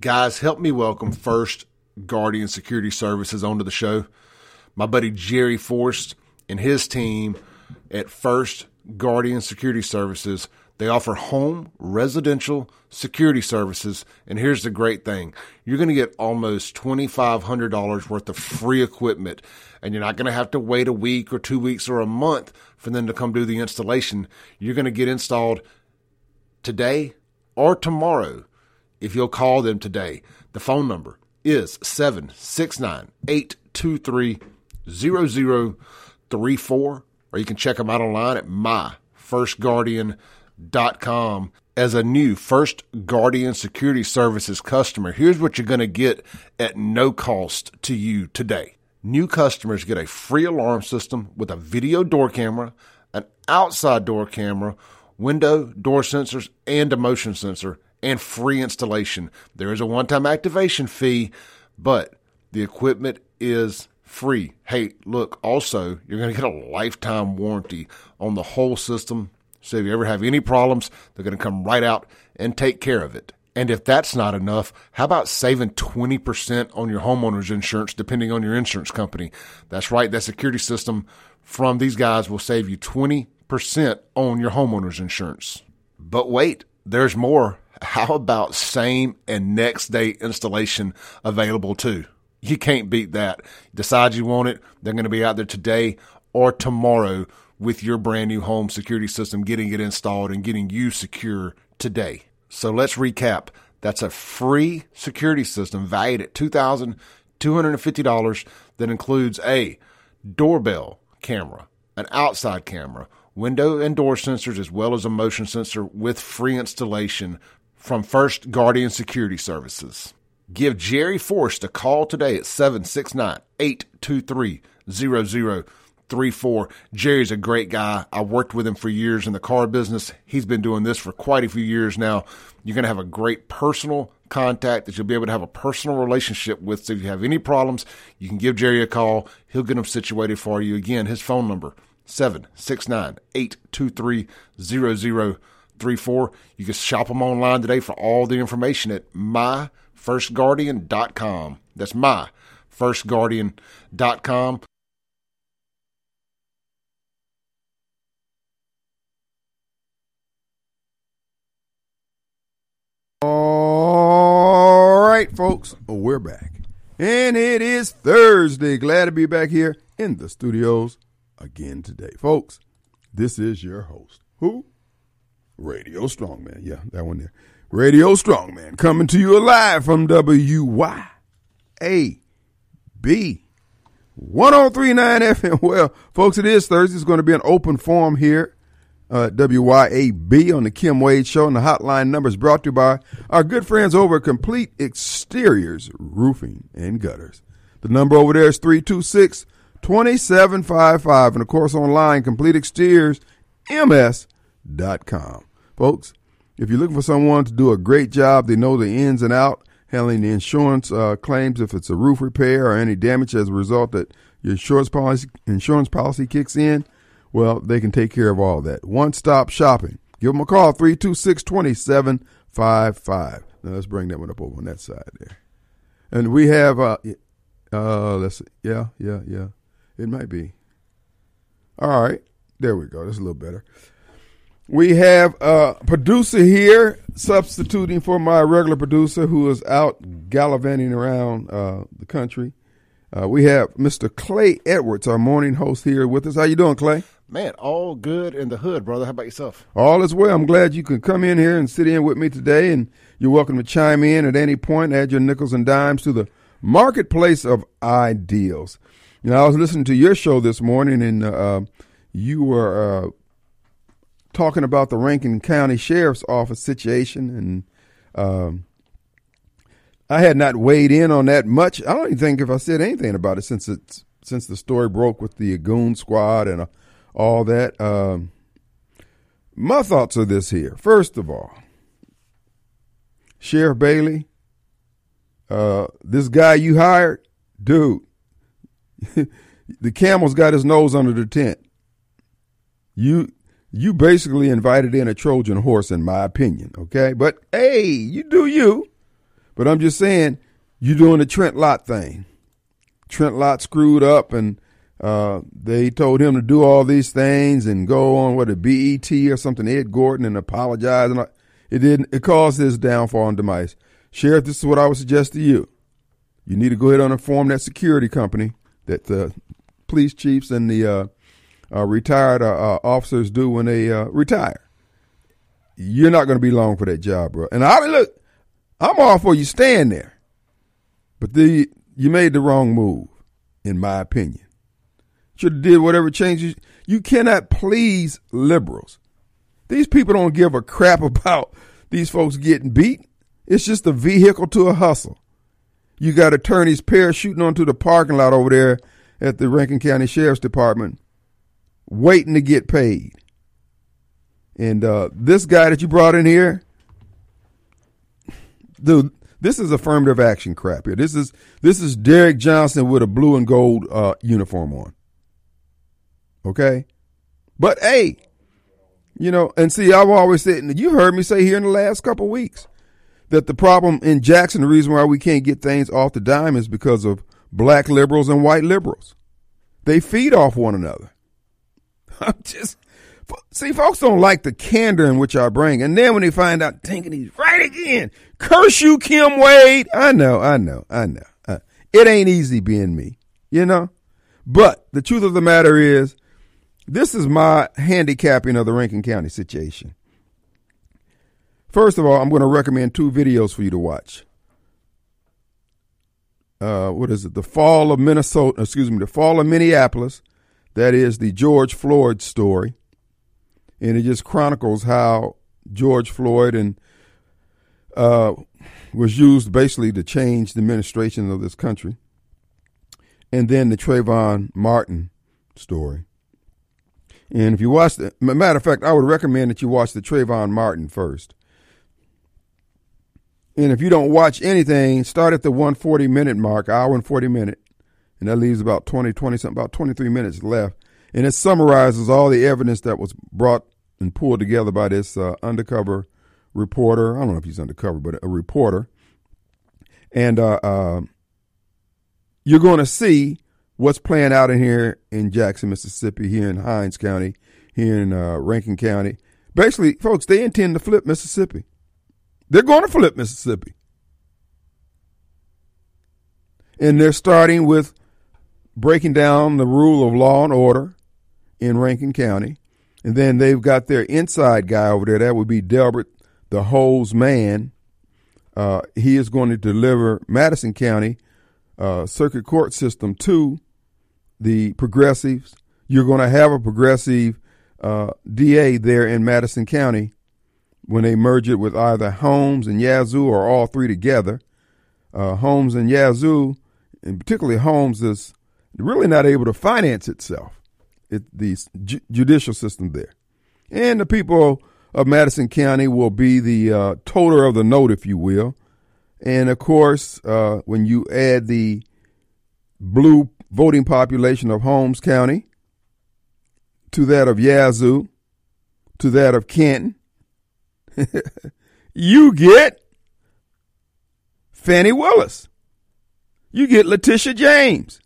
Guys, help me welcome First Guardian Security Services onto the show. My buddy Jerry Forrest and his team at First Guardian Security Services. They offer home residential security services. And here's the great thing you're going to get almost $2,500 worth of free equipment. And you're not going to have to wait a week or two weeks or a month for them to come do the installation. You're going to get installed today or tomorrow if you'll call them today. The phone number is 769 823 0034, or you can check them out online at myfirstguardian.com. As a new First Guardian Security Services customer, here's what you're going to get at no cost to you today. New customers get a free alarm system with a video door camera, an outside door camera, window, door sensors, and a motion sensor and free installation. There is a one time activation fee, but the equipment is free. Hey, look, also, you're going to get a lifetime warranty on the whole system. So if you ever have any problems, they're going to come right out and take care of it. And if that's not enough, how about saving 20% on your homeowner's insurance, depending on your insurance company? That's right. That security system from these guys will save you 20% on your homeowner's insurance. But wait, there's more. How about same and next day installation available too? You can't beat that. Decide you want it. They're going to be out there today or tomorrow with your brand new home security system, getting it installed and getting you secure today. So let's recap. That's a free security system valued at $2,250 that includes a doorbell camera, an outside camera, window and door sensors, as well as a motion sensor with free installation from First Guardian Security Services. Give Jerry Forrest a call today at 769 823 0034. Jerry's a great guy. I worked with him for years in the car business. He's been doing this for quite a few years now. You're going to have a great personal contact that you'll be able to have a personal relationship with. So if you have any problems, you can give Jerry a call. He'll get them situated for you. Again, his phone number 769 823 0034. You can shop them online today for all the information at myfirstguardian.com. That's myfirstguardian.com. All right, folks, we're back. And it is Thursday. Glad to be back here in the studios again today. Folks, this is your host. Who? Radio Strongman. Yeah, that one there. Radio Strongman coming to you live from WYAB 1039 FM. Well, folks, it is Thursday. It's going to be an open forum here uh, WYAB on the Kim Wade Show. And the hotline number is brought to you by our good friends over at Complete Exteriors Roofing and Gutters. The number over there is 326 2755. And of course, online, CompleteExteriorsMS.com. Folks, if you're looking for someone to do a great job, they know the ins and out, handling the insurance uh, claims if it's a roof repair or any damage as a result that your insurance policy insurance policy kicks in well, they can take care of all that. One stop shopping. Give them a call, 326 2755. Now, let's bring that one up over on that side there. And we have, uh, uh, let's see. Yeah, yeah, yeah. It might be. All right. There we go. That's a little better. We have a producer here substituting for my regular producer who is out gallivanting around uh, the country. Uh, we have Mr. Clay Edwards, our morning host here with us. How you doing, Clay? Man, all good in the hood, brother. How about yourself? All is well. I'm glad you could come in here and sit in with me today, and you're welcome to chime in at any point, add your nickels and dimes to the marketplace of ideals. You know, I was listening to your show this morning, and uh, you were uh, talking about the Rankin County Sheriff's Office situation, and um, I had not weighed in on that much. I don't even think if I said anything about it since it's since the story broke with the Goon Squad and. Uh, all that. Um, my thoughts are this here. First of all, Sheriff Bailey, uh, this guy you hired, dude, the camel's got his nose under the tent. You you basically invited in a Trojan horse, in my opinion. Okay, but hey, you do you. But I'm just saying, you're doing the Trent Lott thing. Trent Lott screwed up, and uh, they told him to do all these things and go on what a BET or something, Ed Gordon, and apologize. And it didn't. It caused his downfall and demise. Sheriff, this is what I would suggest to you. You need to go ahead and inform that security company that the police chiefs and the uh, uh, retired uh, uh, officers do when they uh, retire. You're not going to be long for that job, bro. And I look, I'm all for you staying there, but the you made the wrong move, in my opinion. Should have did whatever changes. You cannot please liberals. These people don't give a crap about these folks getting beat. It's just a vehicle to a hustle. You got attorneys parachuting onto the parking lot over there at the Rankin County Sheriff's Department waiting to get paid. And uh, this guy that you brought in here, dude, this is affirmative action crap here. This is this is Derrick Johnson with a blue and gold uh, uniform on. Okay, but hey, you know, and see, I've always said, and you heard me say here in the last couple weeks that the problem in Jackson, the reason why we can't get things off the dime is because of black liberals and white liberals. They feed off one another. I'm just see, folks don't like the candor in which I bring, and then when they find out, thinking he's right again. Curse you, Kim Wade. I know, I know, I know. Uh, it ain't easy being me, you know. But the truth of the matter is, this is my handicapping of the Rankin County situation. First of all, I'm going to recommend two videos for you to watch. Uh, what is it? The Fall of Minnesota, excuse me, The Fall of Minneapolis that is the George Floyd story. And it just chronicles how George Floyd and uh, was used basically to change the administration of this country. And then the Trayvon Martin story. And if you watch the matter of fact, I would recommend that you watch the Trayvon Martin first. And if you don't watch anything, start at the 140 minute mark, hour and 40 minute, and that leaves about 20, 20 something, about 23 minutes left. And it summarizes all the evidence that was brought and pulled together by this uh, undercover reporter. I don't know if he's undercover, but a reporter. And uh, uh, you're going to see what's playing out in here in Jackson, Mississippi, here in Hinds County, here in uh, Rankin County. Basically, folks, they intend to flip Mississippi. They're going to flip Mississippi. And they're starting with breaking down the rule of law and order in Rankin County. And then they've got their inside guy over there. That would be Delbert, the hose man. Uh, he is going to deliver Madison County uh, circuit court system to the progressives. You're going to have a progressive uh, DA there in Madison County when they merge it with either Holmes and Yazoo or all three together. Uh, Holmes and Yazoo, and particularly Holmes, is really not able to finance itself, it, the ju- judicial system there. And the people of Madison County will be the uh, toter of the note, if you will. And of course, uh, when you add the blue voting population of Holmes County to that of Yazoo, to that of Canton, you get Fani Willis. You get Letitia James.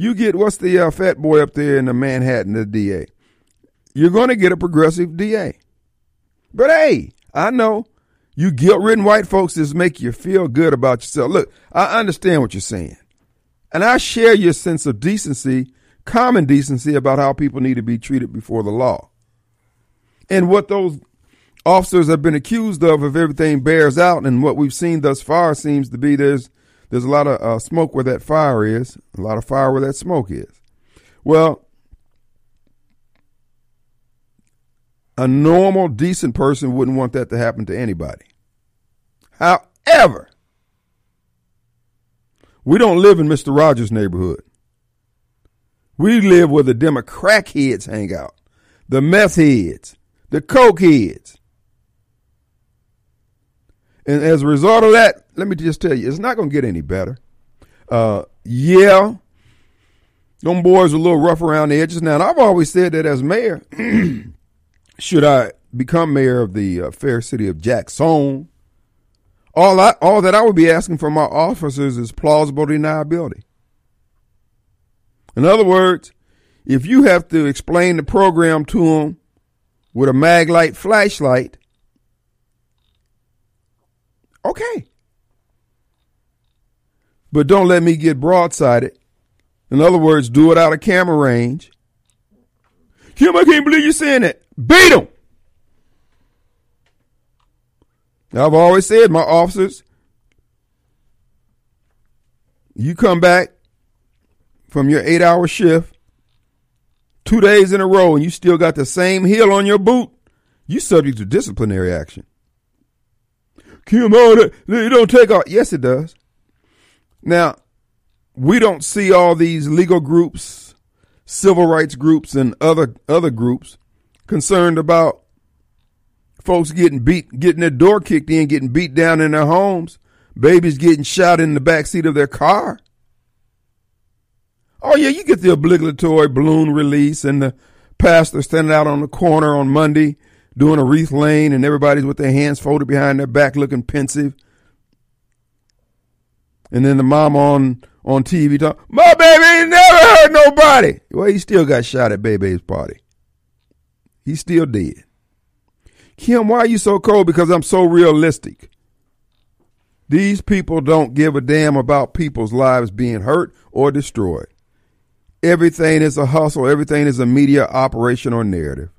You get what's the uh, fat boy up there in the Manhattan, the DA. You're going to get a progressive DA. But hey, I know you guilt ridden white folks just make you feel good about yourself. Look, I understand what you're saying. And I share your sense of decency, common decency about how people need to be treated before the law. And what those officers have been accused of, if everything bears out, and what we've seen thus far seems to be there's there's a lot of uh, smoke where that fire is, a lot of fire where that smoke is. Well, a normal, decent person wouldn't want that to happen to anybody. However, we don't live in Mr. Rogers' neighborhood. We live where the Democrat heads hang out, the meth heads, the coke heads. And as a result of that, let me just tell you, it's not going to get any better. Uh, yeah, them boys are a little rough around the edges now. I've always said that as mayor, should I become mayor of the uh, fair city of Jackson, All I, all that I would be asking from my officers is plausible deniability. In other words, if you have to explain the program to them with a maglite flashlight, okay. But don't let me get broadsided. In other words, do it out of camera range. Kim, I can't believe you're saying that. Beat him. I've always said, my officers, you come back from your eight hour shift two days in a row and you still got the same heel on your boot, you subject to disciplinary action. That, it don't take off. Yes, it does. Now, we don't see all these legal groups, civil rights groups, and other other groups concerned about folks getting beat, getting their door kicked in, getting beat down in their homes, babies getting shot in the back seat of their car. Oh yeah, you get the obligatory balloon release and the pastor standing out on the corner on Monday doing a wreath lane and everybody's with their hands folded behind their back looking pensive. And then the mom on on TV talk, my baby never hurt nobody. Well, he still got shot at baby's party. He still did. Kim, why are you so cold? Because I'm so realistic. These people don't give a damn about people's lives being hurt or destroyed. Everything is a hustle. Everything is a media operation or narrative.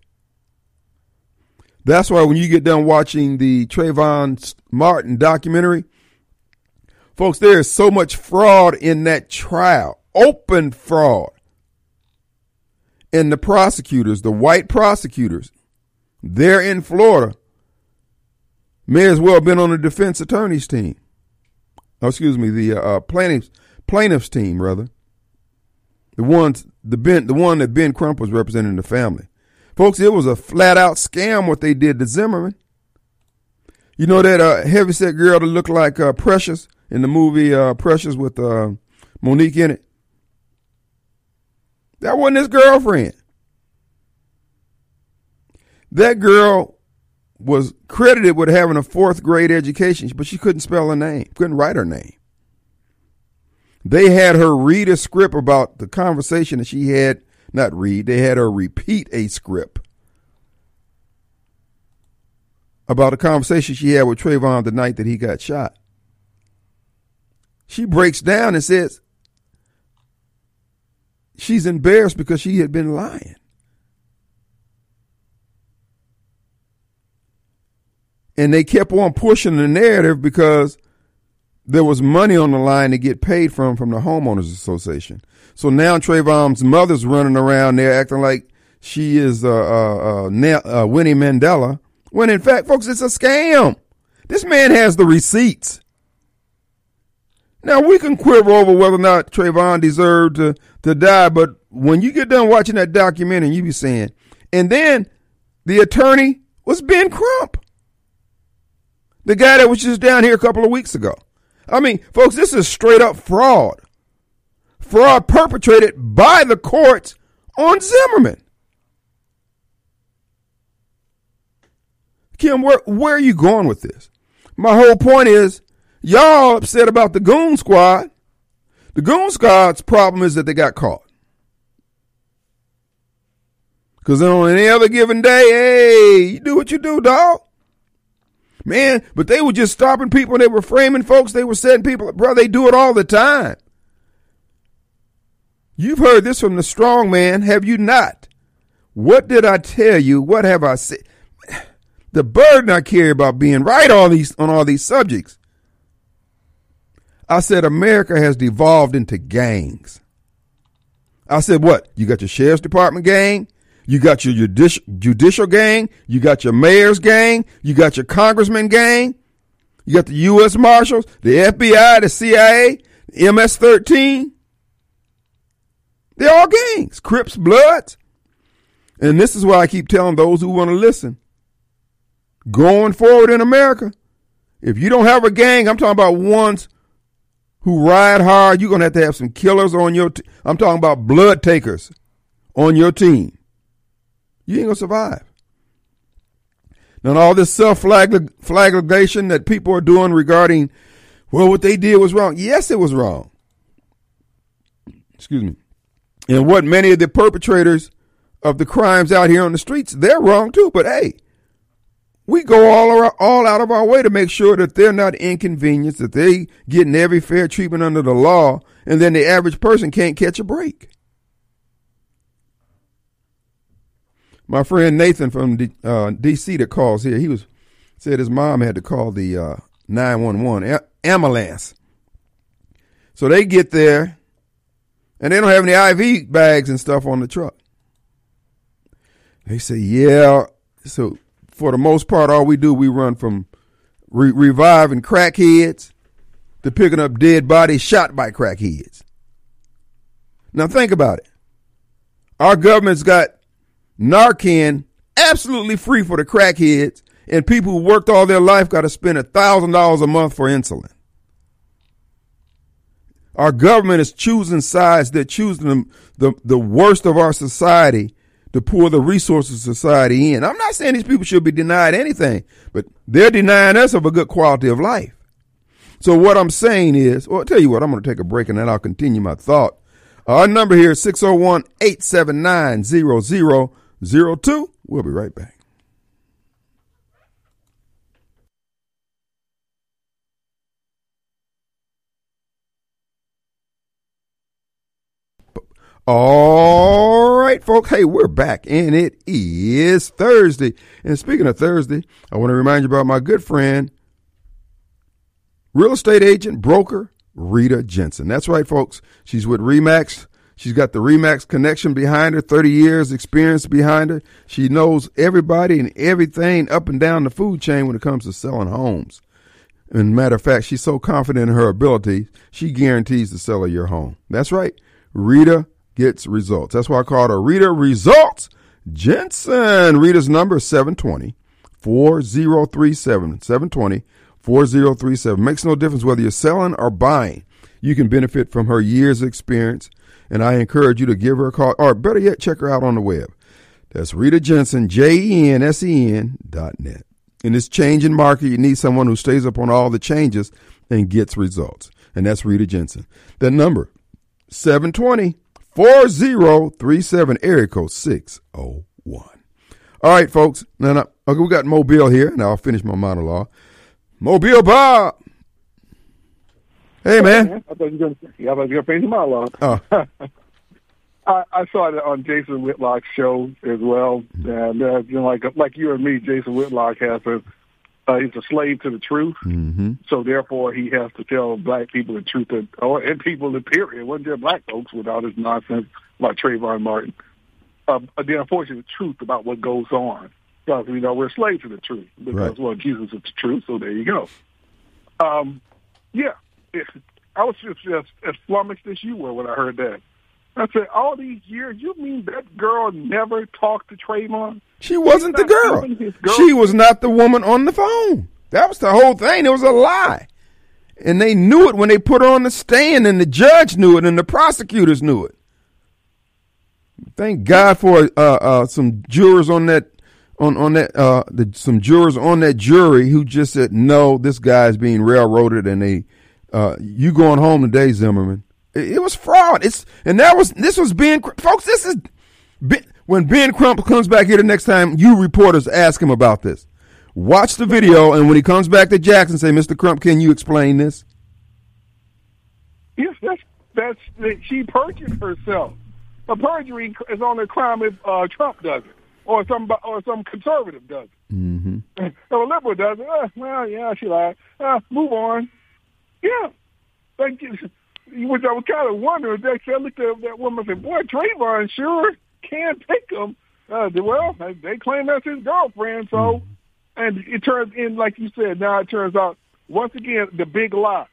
That's why when you get done watching the Trayvon Martin documentary, folks, there is so much fraud in that trial, open fraud. And the prosecutors, the white prosecutors, they're in Florida, may as well have been on the defense attorney's team. Oh, excuse me, the uh, plaintiffs plaintiffs team rather. The ones the Ben the one that Ben Crump was representing the family. Folks, it was a flat out scam what they did to Zimmerman. You know that uh, heavyset girl that looked like uh, Precious in the movie uh, Precious with uh, Mo'Nique in it? That wasn't his girlfriend. That girl was credited with having a fourth grade education, but she couldn't spell her name, couldn't write her name. They had her read a script about the conversation that she had, not read, they had her repeat a script about a conversation she had with Trayvon the night that he got shot. She breaks down and says she's embarrassed because she had been lying. And they kept on pushing the narrative because there was money on the line to get paid from from the homeowners association. So now Trayvon's mother's running around there acting like she is uh, uh, uh, uh, Winnie Mandela, when in fact, folks, it's a scam. This man has the receipts. Now we can quiver over whether or not Trayvon deserved to to die, but when you get done watching that documentary, you be saying, and then the attorney was Ben Crump, the guy that was just down here a couple of weeks ago. I mean, folks, this is straight up fraud. Fraud perpetrated by the courts on Zimmerman. Kim, where, where are you going with this? My whole point is y'all upset about the Goon Squad. The Goon Squad's problem is that they got caught. Because on any other given day, hey, you do what you do, dog. Man, but they were just stopping people. They were framing folks. They were setting people. Bro, they do it all the time. You've heard this from the strong man, have you not? What did I tell you? What have I said? The burden I carry about being right on these on all these subjects. I said America has devolved into gangs. I said what? You got your sheriff's department gang, you got your judicial, gang. You got your mayor's gang. You got your congressman gang. You got the U.S. Marshals, the FBI, the CIA, MS 13. They're all gangs, Crips, Bloods. And this is why I keep telling those who want to listen. Going forward in America, if you don't have a gang, I'm talking about ones who ride hard, you're going to have to have some killers on your team. I'm talking about blood takers on your team. You ain't gonna survive. And all this self flagellation that people are doing regarding, well, what they did was wrong. Yes, it was wrong. Excuse me. And what many of the perpetrators of the crimes out here on the streets, they're wrong too. But hey, we go all around, all out of our way to make sure that they're not inconvenienced, that they getting every fair treatment under the law, and then the average person can't catch a break. My friend Nathan from D, uh, DC that calls here, he was said his mom had to call the uh, 911 ambulance. So they get there, and they don't have any IV bags and stuff on the truck. They say, yeah. So for the most part, all we do, we run from re- reviving crackheads to picking up dead bodies shot by crackheads. Now think about it. Our government's got Narcan absolutely free for the crackheads, and people who worked all their life got to spend a thousand dollars a month for insulin. Our government is choosing sides. They're choosing the, the, the worst of our society to pour the resources of society in. I'm not saying these people should be denied anything, but they're denying us of a good quality of life. So what I'm saying is, well, I'll tell you what, I'm going to take a break and then I'll continue my thought. Our number here is 601 879 0002. We'll be right back. All right, folks. Hey, we're back, and it is Thursday. And speaking of Thursday, I want to remind you about my good friend, real estate agent, broker, Rita Jensen. That's right, folks. She's with Remax. She's got the Remax connection behind her, 30 years experience behind her. She knows everybody and everything up and down the food chain when it comes to selling homes. And matter of fact, she's so confident in her ability, she guarantees the sell your home. That's right. Rita gets results. That's why I called her Rita Results Jensen. Rita's number is 720 4037. 720 4037. Makes no difference whether you're selling or buying. You can benefit from her years of experience, and I encourage you to give her a call, or better yet, check her out on the web. That's Rita Jensen, J E N S E N dot net. In this changing market, you need someone who stays up on all the changes and gets results. And that's Rita Jensen. The number, 720 4037 area code 601. All right, folks. Now, now okay, we got Mobile here. Now I'll finish my monologue. Mobile Bob. Hey, man. I thought you were going to finish the monologue. Oh. I, I saw it on Jason Whitlock's show as well, and uh, you know, like like you and me, Jason Whitlock has a uh, he's a slave to the truth. Mm-hmm. So therefore, he has to tell black people the truth, and, or and people in period. It wasn't just black folks with all this nonsense about Trayvon Martin. Uh, the unfortunate truth about what goes on, because you know we're slaves to the truth. Because right. well, Jesus is the truth. So there you go. Um, yeah, I was just, just as flummoxed as you were when I heard that. I said, all these years, you mean that girl never talked to Trayvon? She wasn't the girl. girl. She was not the woman on the phone. That was the whole thing. It was a lie. And they knew it when they put her on the stand, and the judge knew it, and the prosecutors knew it. Thank God for uh, uh, some jurors on that on on that uh, the, some jurors on that jury who just said no, this guy is being railroaded, and they uh, you going home today, Zimmerman. It, it was fraud. It's and that was this was Ben folks. This is when Ben Crump comes back here the next time. You reporters ask him about this. Watch the video, and when he comes back to Jackson, say, "Mr. Crump, can you explain this?" Yes, that's that's she perjured herself. A perjury is only a crime if uh, Trump does it, or some or some conservative does it. Mm-hmm. If a liberal does it, uh, well, yeah, she lied. Uh, move on. Yeah, thank you which I was kind of wondering. They I looked at that woman and said, "Boy, Trayvon sure can pick him." Uh, well, they claim that's his girlfriend, so mm-hmm. and it turns in like you said. Now it turns out once again the big lie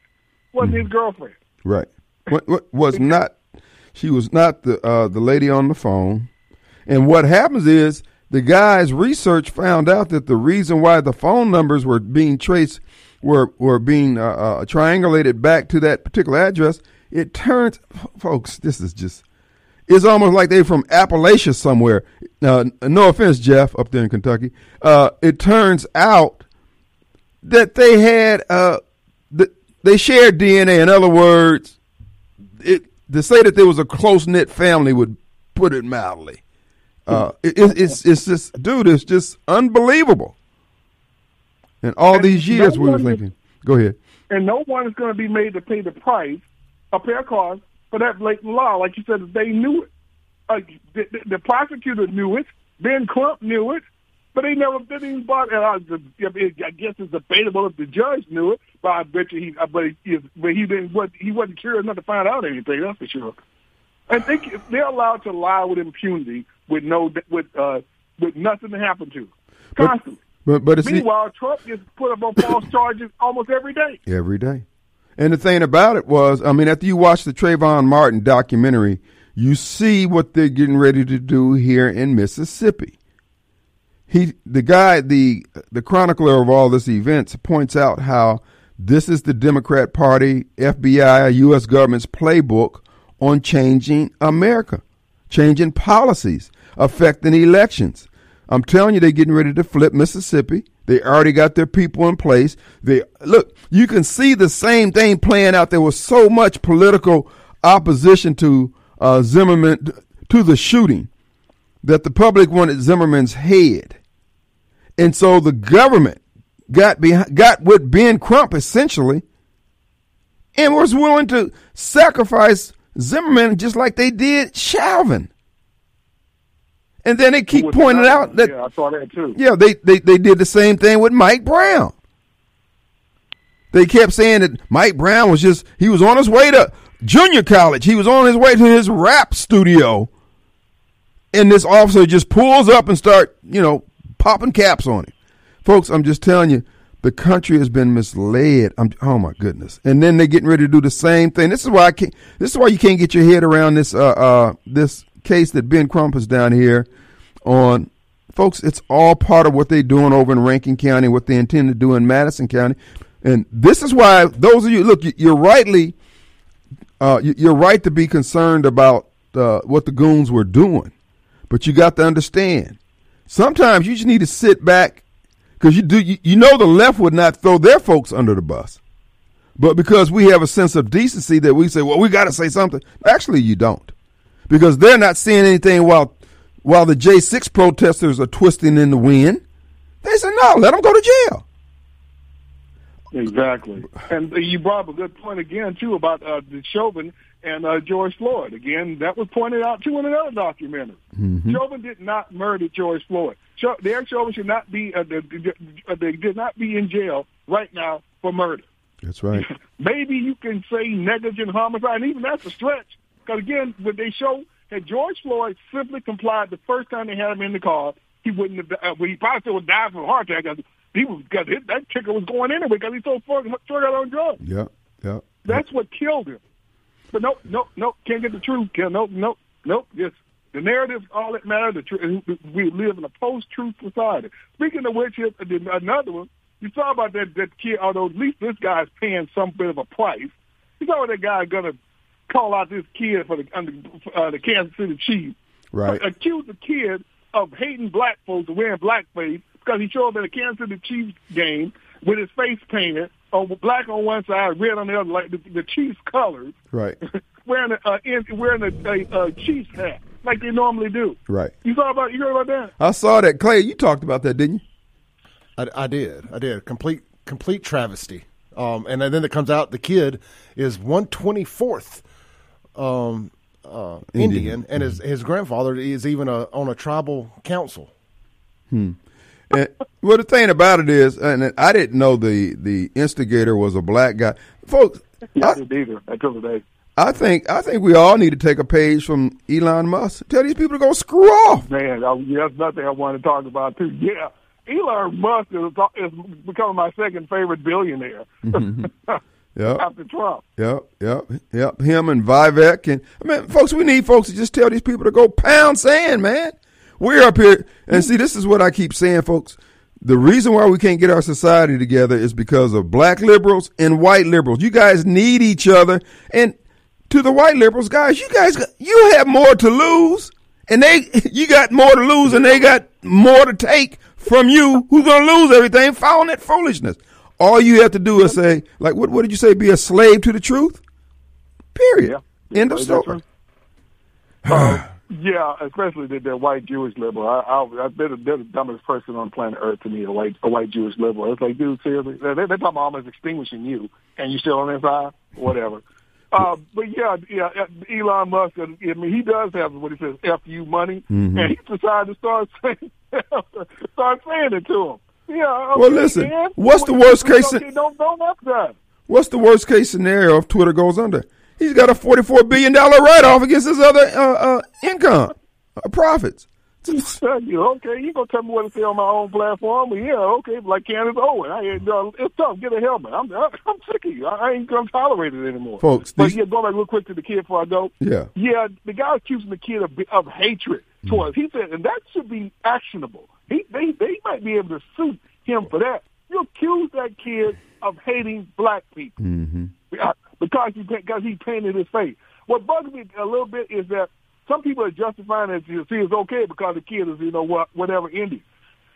wasn't mm-hmm. his girlfriend. Right. What, what was not? She was not the uh, the lady on the phone. And what happens is the guy's research found out that the reason why the phone numbers were being traced were were being uh, uh, triangulated back to that particular address, it turns, folks, this is just, it's almost like they're from Appalachia somewhere. Uh, no offense, Jeff, up there in Kentucky. Uh, it turns out that they had uh, the, they shared DNA. In other words, it, to say that there was a close knit family would put it mildly. Uh, it, it's it's just, dude, it's just unbelievable. And all And these years, no we were thinking. Go ahead. and no one is going to be made to pay the price of their cause for that blatant law. Like you said, they knew it. Uh, the, the, the prosecutor knew it. Ben Crump knew it, but they never did even bother. And I, I guess it's debatable if the judge knew it, but I bet you he, uh, but he, but he didn't. What he wasn't curious enough to find out anything. That's for sure. And they they're allowed to lie with impunity, with no with uh with nothing to happen to, constantly. But but it's Meanwhile, Trump gets put up on false charges almost every day. Every day. And the thing about it was, I mean, after you watch the Trayvon Martin documentary, you see what they're getting ready to do here in Mississippi. He, the guy, the the chronicler of all this events, points out how this is the Democrat Party, FBI, U.S. government's playbook on changing America, changing policies, affecting elections. I'm telling you, they're getting ready to flip Mississippi. They already got their people in place. They look, you can see the same thing playing out. There was so much political opposition to uh, Zimmerman to the shooting that the public wanted Zimmerman's head, and so the government got behind, got with Ben Crump essentially, and was willing to sacrifice Zimmerman just like they did Chauvin. And then they keep pointing out that yeah, I saw that too. yeah, they, they, they did the same thing with Mike Brown. They kept saying that Mike Brown was just, he was on his way to junior college. He was on his way to his rap studio. And this officer just pulls up and start, you know, popping caps on him. Folks, I'm just telling you, the country has been misled. I'm, oh my goodness! And then they're getting ready to do the same thing. This is why I can't. This is why you can't get your head around this. Uh, uh, this case that Ben Crump is down here on. Folks, it's all part of what they're doing over in Rankin County, what they intend to do in Madison County, and this is why those of you look. you- You're rightly, uh, you- you're right to be concerned about uh, what the goons were doing, but you got to understand. Sometimes you just need to sit back because you do. You, you know the left would not throw their folks under the bus, but because we have a sense of decency that we say, well, we got to say something. Actually, you don't, because they're not seeing anything while while the J six protesters are twisting in the wind. They said, no, let them go to jail. Exactly. And you brought up a good point again too about uh, the Chauvin and uh, George Floyd. Again, that was pointed out too in another documentary. Chauvin did not murder George Floyd. Cho- Derek Chauvin should not be. Uh, uh, they did not be in jail right now for murder. That's right. Maybe you can say negligent homicide, and even that's a stretch. Because again, what they show had George Floyd simply complied the first time they had him in the car, he wouldn't have. Uh, well, he probably still would die from a heart attack. 'cause He was because that ticker was going anyway because he so drug out on drugs. Yep. Yep. That's what killed him. But nope, nope, nope. Can't get the truth. Can't, nope, nope, nope. Just the narrative, all that matters. The truth. We live in a post-truth society. Speaking of which, another one. You saw about that that kid. Although at least this guy's paying some bit of a price. You saw what that guy gonna call out this kid for the under, uh, the Kansas City Chiefs. Right. Accuse the kid of hating black folks and wearing blackface because he showed up at a Kansas City Chiefs game with his face painted, on black on one side, red on the other, like the, the Chiefs colors, Right. wearing a uh, in, wearing a, a, a Chiefs hat like they normally do. Right. You saw about you heard about that? I saw that. Clay, you talked about that, didn't you? I, I did. I did. Complete complete travesty. Um, and then it comes out the kid is one twenty fourth um, uh, Indian. Indian, and his his grandfather is even a, on a tribal council. And, well, the thing about it is, and I didn't know the the instigator was a black guy, folks. Yeah, I I, didn't either until today. I think I think we all need to take a page from Elon Musk. Tell these people to go screw off. Man, I, that's nothing I want to talk about too. Yeah, Elon Musk is, is becoming my second favorite billionaire Yep, after Trump. yep, yep, yep. Him and Vivek and I mean, folks, we need folks to just tell these people to go pound sand, man. We're up here, and see, this is what I keep saying, folks. The reason why we can't get our society together is because of black liberals and white liberals. You guys need each other, and to the white liberals, guys, you guys, you have more to lose, and they, you got more to lose, and they got more to take from you. Who's gonna lose everything? Following that foolishness. All you have to do is say, like, what, what did you say? Be a slave to the truth. Period. Yeah. End of story. Uh, yeah, especially the, the white Jewish liberal. I, I, they're, the, they're the dumbest person on planet Earth to me. A white, a white Jewish liberal. It's like, dude, seriously, they're, they're talking about almost extinguishing you, and you're still on their side, whatever. Uh, but yeah, yeah, Elon Musk. I mean, he does have what he says "fu money," Mhm. and he decided to start saying, start saying it to him. Yeah. Okay, Well, listen, man. what's the worst case don't don't up that. What's the worst case scenario if Twitter goes under? He's got a forty-four billion dollar write-off against his other uh, uh, income, uh, profits. Tell you, okay, you gonna tell me what to say on my own platform? But yeah, okay, like Candace Owen, I ain't, uh, it's tough. Get a helmet. I'm I'm sick of you. I ain't gonna tolerate it anymore, Folks, But these- yeah, going back real quick to the kid before I go. Yeah. Yeah, the guy accusing the kid of, of hatred towards. He said, and that should be actionable. He they they might be able to sue him for that. You accuse that kid of hating black people Mm-hmm. because he because he painted his face. What bugs me a little bit is that some people are justifying it to see it's okay because the kid is you know what whatever Indian.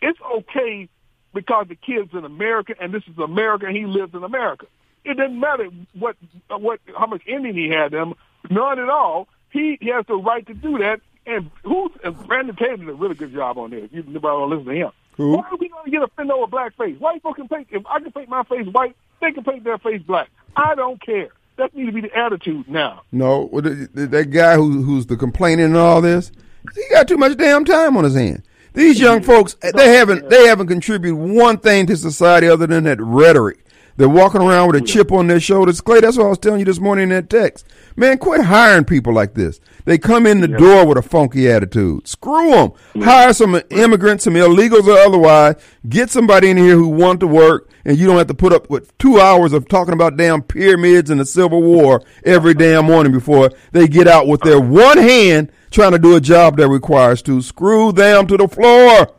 It's okay because the kid's an American and this is America and he lives in America. It doesn't matter what what how much Indian he had them, none at all. He, he has the right to do that. And who's and Brandon Taylor did a really good job on this. You never want to listen to him. Who? Why are we going to get offended over blackface? White folks can paint. If I can paint my face white, they can paint their face black. I don't care. That needs to be the attitude now. No, the, the, that guy who, who's the complaining and all this, he got too much damn time on his hand. These young folks, they haven't they haven't contributed one thing to society other than that rhetoric. They're walking around with a chip on their shoulders. Clay, that's what I was telling you this morning in that text. Man, quit hiring people like this. They come in the door with a funky attitude. Screw them. Hire some immigrants, some illegals or otherwise. Get somebody in here who want to work, and you don't have to put up with two hours of talking about damn pyramids and the Civil War every damn morning before they get out with their uh-huh. one hand trying to do a job that requires to. Screw them to the floor.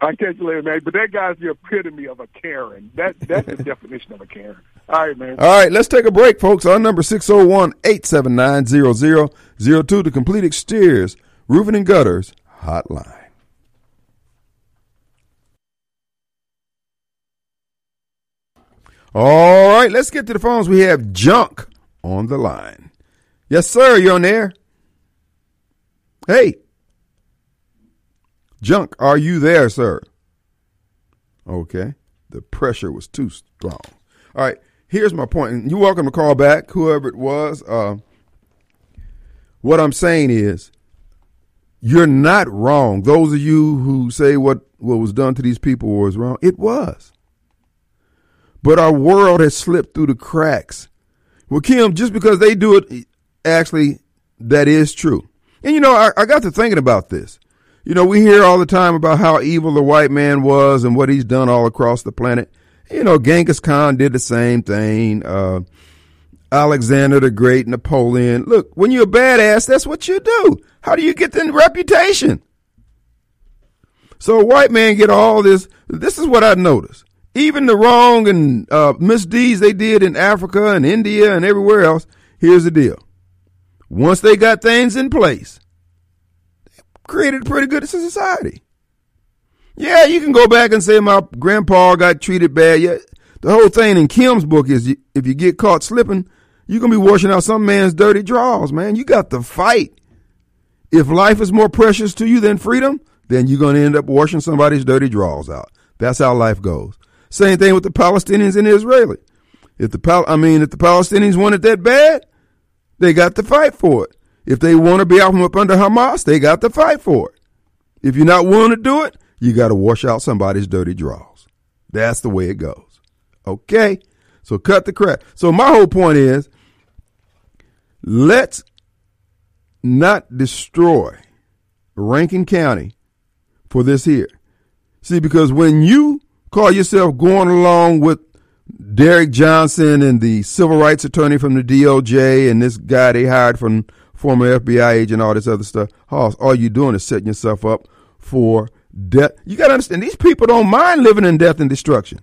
I catch you later, man. But that guy's the epitome of a Karen. That that's the definition of a Karen. All right, man. All right, let's take a break, folks. Our number 601-879-0002 to complete exteriors, roofing and gutters hotline. All right, let's get to the phones. We have Junk on the line. Yes, sir, you're on there. Hey. Junk, are you there, sir? Okay. The pressure was too strong. All right. Here's my point. And you're welcome to call back, whoever it was. Uh, what I'm saying is, you're not wrong. Those of you who say what, what was done to these people was wrong, it was. But our world has slipped through the cracks. Well, Kim, just because they do it, actually, that is true. And you know, I, I got to thinking about this. You know, we hear all the time about how evil the white man was and what he's done all across the planet. You know, Genghis Khan did the same thing. Uh, Alexander the Great, Napoleon. Look, when you're a badass, that's what you do. How do you get the reputation? So a white man get all this. This is what I noticed. Even the wrong and uh, misdeeds they did in Africa and India and everywhere else. Here's the deal. Once they got things in place, created a pretty good society. Yeah, you can go back and say my grandpa got treated bad. Yeah, the whole thing in Kim's book is if you get caught slipping, you're gonna be washing out some man's dirty drawers, man. You got to fight. If life is more precious to you than freedom, then you're gonna end up washing somebody's dirty drawers out. That's how life goes. Same thing with the Palestinians and the. If the Pal- I mean, if the Palestinians want it that bad, they got to fight for it. If they want to be out from up under Hamas, they got to fight for it. If you're not willing to do it, you got to wash out somebody's dirty drawers. That's the way it goes. Okay? So cut the crap. So my whole point is let's not destroy Rankin County for this here. See, because when you call yourself going along with Derrick Johnson and the civil rights attorney from the DOJ and this guy they hired from former FBI agent, all this other stuff, Hoss, all you're doing is setting yourself up for death. You got to understand, these people don't mind living in death and destruction.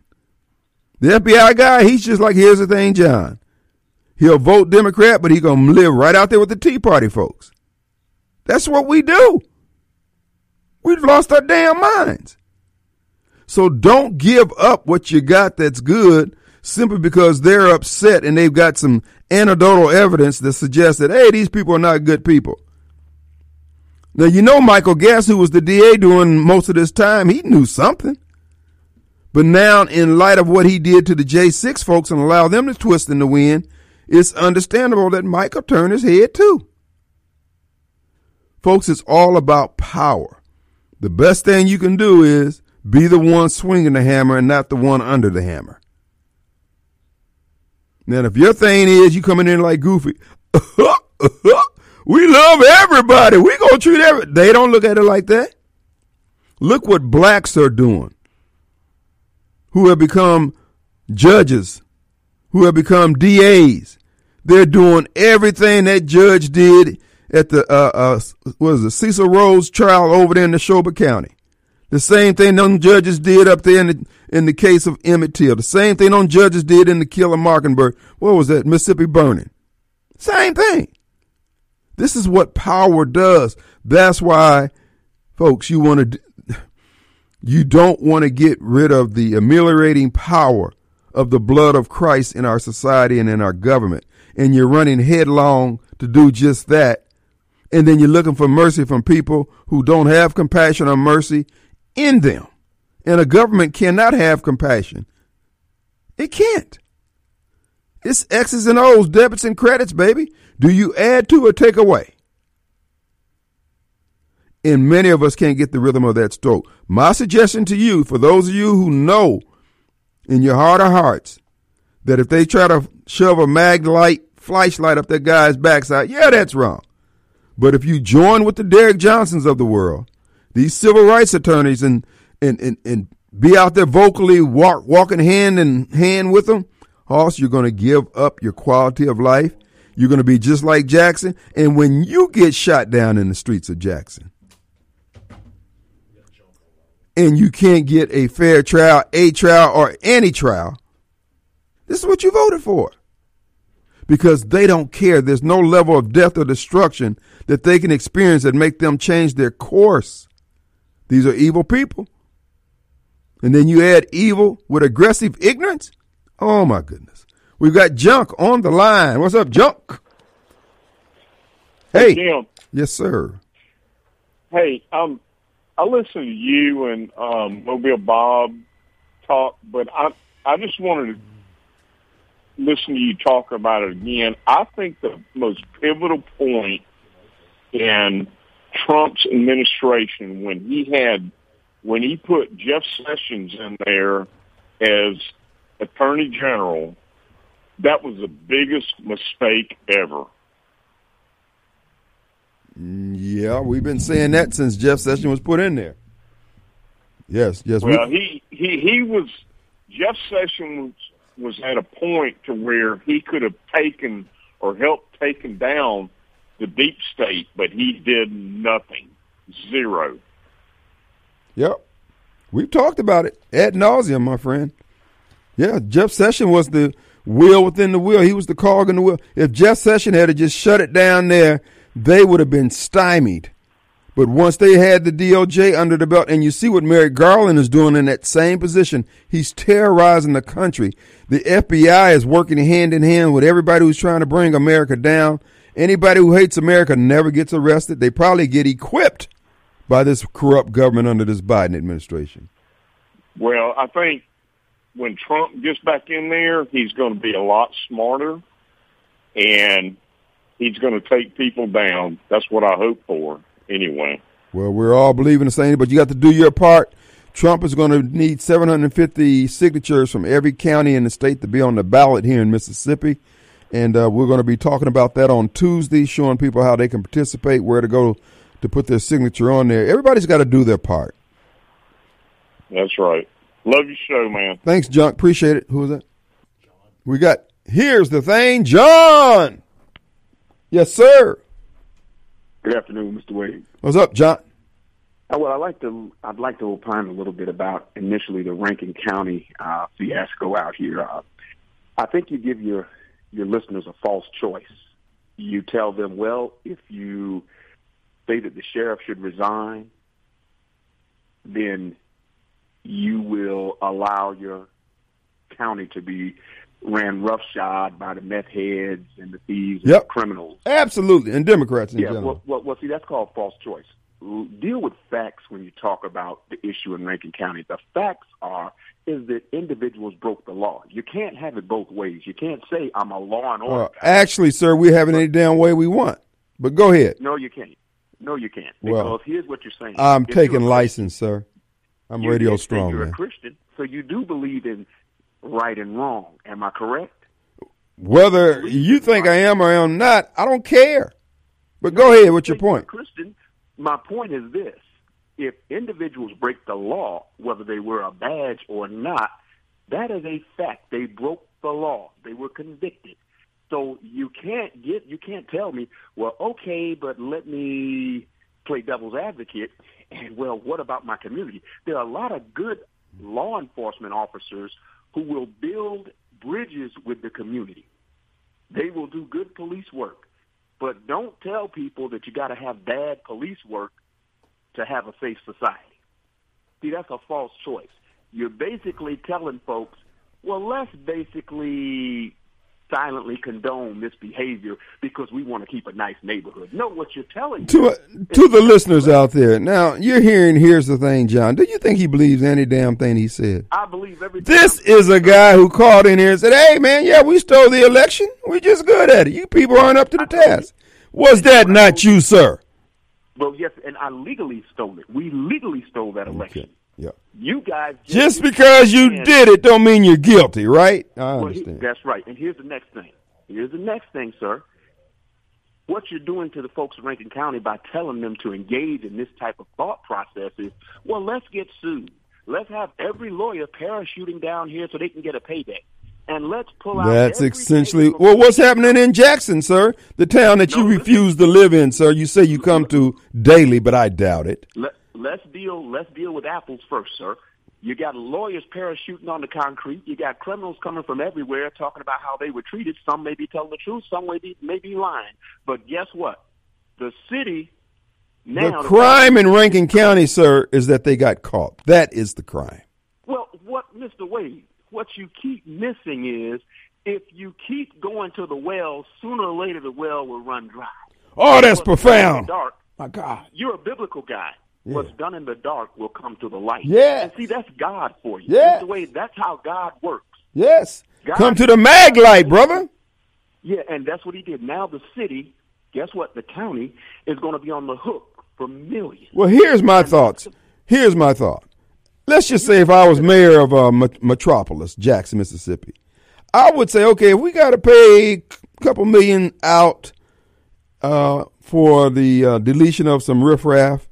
The FBI guy, he's just like, here's the thing, John. He'll vote Democrat, but he gonna live right out there with the Tea Party folks. That's what we do. We've lost our damn minds. So don't give up what you got that's good simply because they're upset and they've got some anecdotal evidence that suggests that, hey, these people are not good people. Now, you know, Michael Guest, who was the DA doing most of this time, he knew something. But now, in light of what he did to the J6 folks and allow them to twist in the wind, it's understandable that Michael turned his head too. Folks, it's all about power. The best thing you can do is be the one swinging the hammer and not the one under the hammer. Now, if your thing is you coming in like Goofy, we love everybody. We gonna treat every. They don't look at it like that. Look what blacks are doing, who have become judges, who have become DAs. They're doing everything that judge did at the uh, uh what is it Cecil Rhodes trial over there in Neshoba County. The same thing them judges did up there in the in the case of Emmett Till. The same thing them judges did in the kill of Mockingbird. What was that? Mississippi burning. Same thing. This is what power does. That's why, folks, you want to you don't want to get rid of the ameliorating power of the blood of Christ in our society and in our government. And you're running headlong to do just that. And then you're looking for mercy from people who don't have compassion or mercy in them. And a government cannot have compassion. It can't. It's X's and O's, debits and credits, baby. Do you add to or take away? And many of us can't get the rhythm of that stroke. My suggestion to you, for those of you who know in your heart of hearts that if they try to shove a mag light, flashlight up that guy's backside, yeah, that's wrong. But if you join with the Derrick Johnsons of the world these civil rights attorneys and and and, and be out there vocally walk, walking hand in hand with them, Hoss, you're going to give up your quality of life. You're going to be just like Jackson. And when you get shot down in the streets of Jackson, and you can't get a fair trial, a trial, or any trial, this is what you voted for. Because they don't care. There's no level of death or destruction that they can experience that make them change their course. These are evil people. And then you add evil with aggressive ignorance. Oh my goodness. We've got Junk on the line. What's up, Junk? Hey. Jim. Yes, sir. Hey, um, I listen to you and um, Mobile Bob talk, but I I just wanted to listen to you talk about it again. I think the most pivotal point in Trump's administration when he had when he put Jeff Sessions in there as Attorney General, that was the biggest mistake ever. Yeah, we've been saying that since Jeff Sessions was put in there. Yes, yes. Well, we, he he he was Jeff Sessions was at a point to where he could have taken or helped taken down the deep state, but he did nothing, zero. Yep, we've talked about it ad nauseum, my friend. Yeah, Jeff Sessions was the wheel within the wheel. He was the cog in the wheel. If Jeff Sessions had just shut it down there, they would have been stymied. But once they had the DOJ under the belt, and you see what Merrick Garland is doing in that same position, he's terrorizing the country. The FBI is working hand in hand with everybody who's trying to bring America down. Anybody who hates America never gets arrested. They probably get equipped by this corrupt government under this Biden administration. Well, I think when Trump gets back in there, he's going to be a lot smarter and he's going to take people down. That's what I hope for anyway. Well, we're all believing the same, but you got to do your part. Trump is going to need 750 signatures from every county in the state to be on the ballot here in Mississippi. And uh, we're going to be talking about that on Tuesday, showing people how they can participate, where to go to put their signature on there. Everybody's got to do their part. That's right. Love your show, man. Thanks, Junk. Appreciate it. Who is that? John. We got, here's the thing, John. Yes, sir. Good afternoon, Mr. Wade. What's up, John? Uh, well, I'd like to I'd like to opine a little bit about initially the Rankin County uh, fiasco out here. Uh, I think you give your your listeners a false choice. You tell them, well, if you say that the sheriff should resign, then you will allow your county to be ran roughshod by the meth heads and the thieves Yep. and the criminals. Absolutely, and Democrats in Yeah, general. well, well, well, see, that's called false choice. Deal with facts when you talk about the issue in Rankin County. The facts are is that individuals broke the law. You can't have it both ways. You can't say I'm a law and order Uh, actually, sir, we have it any damn way we want. But go ahead. No, you can't. No, you can't. Well, Because here's what you're saying. I'm If taking license, sir. I'm you radio strong, You're man. a Christian, so you do believe in right and wrong. Am I correct? Whether you think I am or I am not, I don't care. But go ahead. What's your Think you're a point? Christian. My point is this: if individuals break the law, whether they wear a badge or not, that is a fact. They broke the law. They were convicted. So you can't get you can't tell me, well, okay, but let me play devil's advocate. And well, what about my community? There are a lot of good law enforcement officers who will build bridges with the community. They will do good police work. But don't tell people that you got to have bad police work to have a safe society. See, that's a false choice. You're basically telling folks, well, let's basically silently condone this behavior because we want to keep a nice neighborhood. No, what you're telling To uh, to the listeners out there, now you're hearing. Here's the thing, John. Do you think he believes any damn thing he said? I believe everything. This I'm- is a guy who called in here and said, "Hey, man, yeah, we stole the election. We're just good at it. You people aren't up to the task." Was that not you, sir? Well, yes, and I legally stole it. We legally stole that election. Yeah. You guys Just because you did it, don't mean you're guilty, right? I Well, he- understand. that's right. And here's the next thing. Here's the next thing, sir. What you're doing to the folks of Rankin County by telling them to engage in this type of thought process is, well, let's get sued. Let's have every lawyer parachuting down here so they can get a payday. And let's pull out. That's essentially well. What's happening in Jackson, sir? The town that you No, listen. refuse to live in, sir. You say you come to daily, but I doubt it. Let, let's deal. Let's deal with apples first, sir. You got lawyers parachuting on the concrete. You got criminals coming from everywhere talking about how they were treated. Some may be telling the truth. Some may be, may be lying. But guess what? The city now. The crime in Rankin County, sir, is that they got caught. That is the crime. Well, what, Mr. Wade? What you keep missing is if you keep going to the well, sooner or later the well will run dry. Oh, that's What's done in the profound. Dark. My God. You're a biblical guy. Yeah. What's done in the dark will come to the light. Yeah. And see, that's God for you. Yes. That's the way. That's how God works. Yes. God- Come to the mag light, brother. Yeah, and that's what he did. Now the city, guess what? The county is going to be on the hook for millions. Well, here's my thoughts. Here's my thought. Let's just say if I was mayor of uh, Metropolis, Jackson, Mississippi, I would say, okay, if we got to pay a couple million out uh, for the uh, deletion of some riffraff,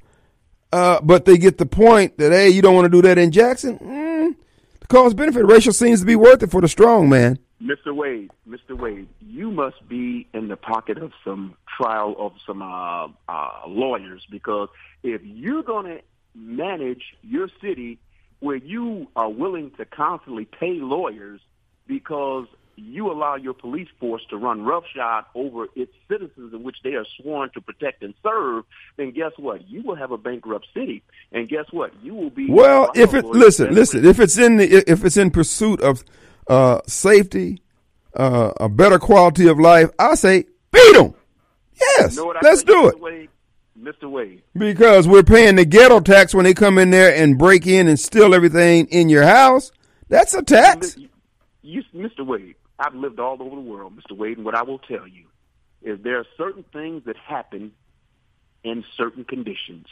uh, but they get the point that hey, you don't want to do that in Jackson. Mm, the cost benefit ratio seems to be worth it for the strong man. Mr. Wade, Mr. Wade, you must be in the pocket of some trial of some uh, uh, lawyers because if you're going to manage your city where you are willing to constantly pay lawyers because you allow your police force to run roughshod over its citizens in which they are sworn to protect and serve, then guess what? You will have a bankrupt city, and guess what? You will be Well, if it listen, listen, if it's in the if it's in pursuit of uh, safety, uh, a better quality of life, I say beat them. Yes, You know let's do it Wade? Mr. Wade. because we're paying the ghetto tax when they come in there and break in and steal everything in your house. That's a tax. You, you, Mr. Wade, I've lived all over the world, Mr. Wade, and what I will tell you is there are certain things that happen in certain conditions.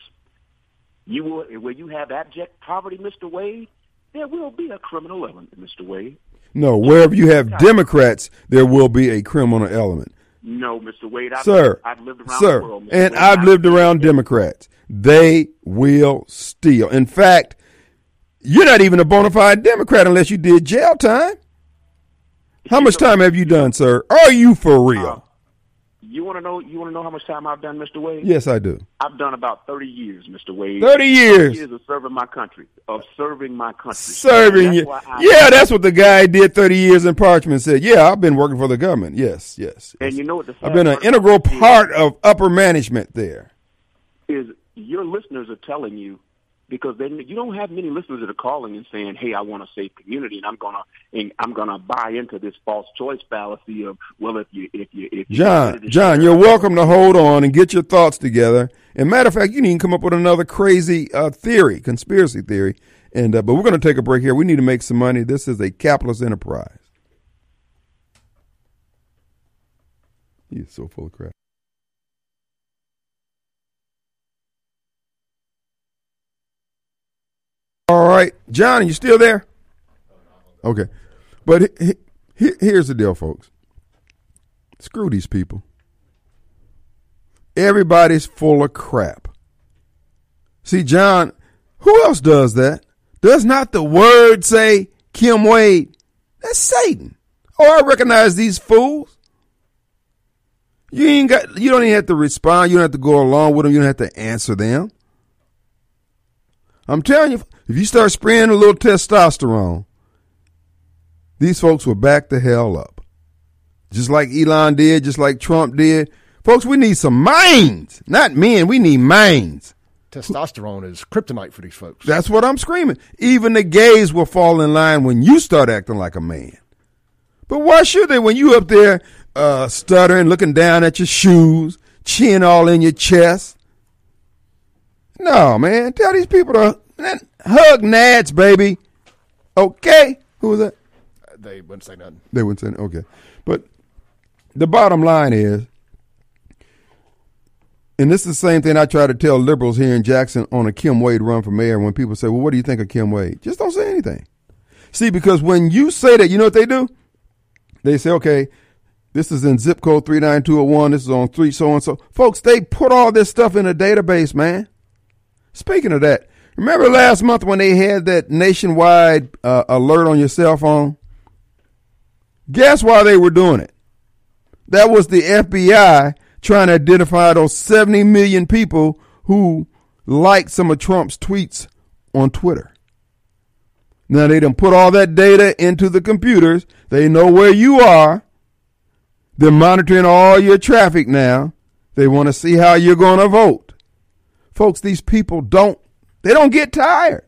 You will, where you have abject poverty, Mr. Wade, there will be a criminal element, Mr. Wade. No, wherever you have Democrats, there will be a criminal element. No, Mr. Wade, I've, sir, I've lived around sir, the world, Mr. and Wade. I've lived around Democrats. They will steal. In fact, you're not even a bona fide Democrat unless you did jail time. How much time have you done, sir? Are you for real? Uh, you want to know? You want to know how much time I've done, Mr. Wade? Yes, I do. I've done about thirty years, Mr. Wade. 30 years. years of serving my country. Of serving my country. Serving you. Yeah, that's what the guy did 30 years in Parchman said. Yeah, I've been working for the government. Yes, yes. And yes. you know what the I've been an integral about it is- part of upper management there. is your listeners are telling you because then you don't have many listeners that are calling and saying, "Hey, I want a safe community, and I'm gonna and I'm gonna buy into this false choice fallacy of well, if you if you if you John, John, you're welcome to hold on and get your thoughts together. And matter of fact, you need to come up with another crazy uh, theory, conspiracy theory. And uh, but we're going to take a break here. We need to make some money. This is a capitalist enterprise. He's so full of crap. All right, John, you still there? Okay, but he, he- here's the deal, folks. Screw these people. Everybody's full of crap. See, John, who else does that? Does not the word say Kim Wade? That's Satan. Oh, I recognize these fools. You ain't got. You don't even have to respond. You don't have to go along with them. You don't have to answer them. I'm telling you, if you start spraying a little testosterone, these folks will back the hell up. Just like Elon did, just like Trump did. Folks, we need some minds, not men. We need minds. Testosterone is kryptonite for these folks. That's what I'm screaming. Even the gays will fall in line when you start acting like a man. But why should they when you up there uh, stuttering, looking down at your shoes, chin all in your chest? No, man. Tell these people to man, hug Nads, baby. Okay? Who was that? they wouldn't say nothing. They wouldn't say nothing. okay. But the bottom line is, and this is the same thing I try to tell liberals here in Jackson on a Kim Wade run for mayor when people say, Well, what do you think of Kim Wade? Just don't say anything. See, because when you say that, you know what they do? They say, Okay, this is in zip code 39201, this is on three so and so. Folks, they put all this stuff in a database, man. Speaking of that, remember last month when they had that nationwide uh, alert on your cell phone? Guess why they were doing it? That was the FBI trying to identify those 70 million people who liked some of Trump's tweets on Twitter. Now they done put all that data into the computers. They know where you are. They're monitoring all your traffic now. They want to see how you're going to vote. Folks, these people don't, they don't get tired.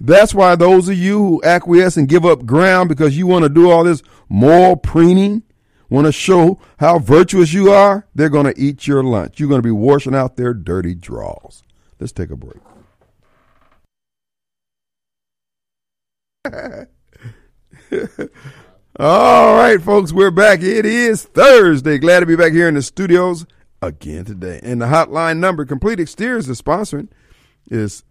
That's why those of you who acquiesce and give up ground because you want to do all this moral preening, want to show how virtuous you are, they're going to eat your lunch. You're going to be washing out their dirty draws. Let's take a break. All right, folks, we're back. It is Thursday. Glad to be back here in the studios again today. And the hotline number, Complete Exteriors, is sponsoring, is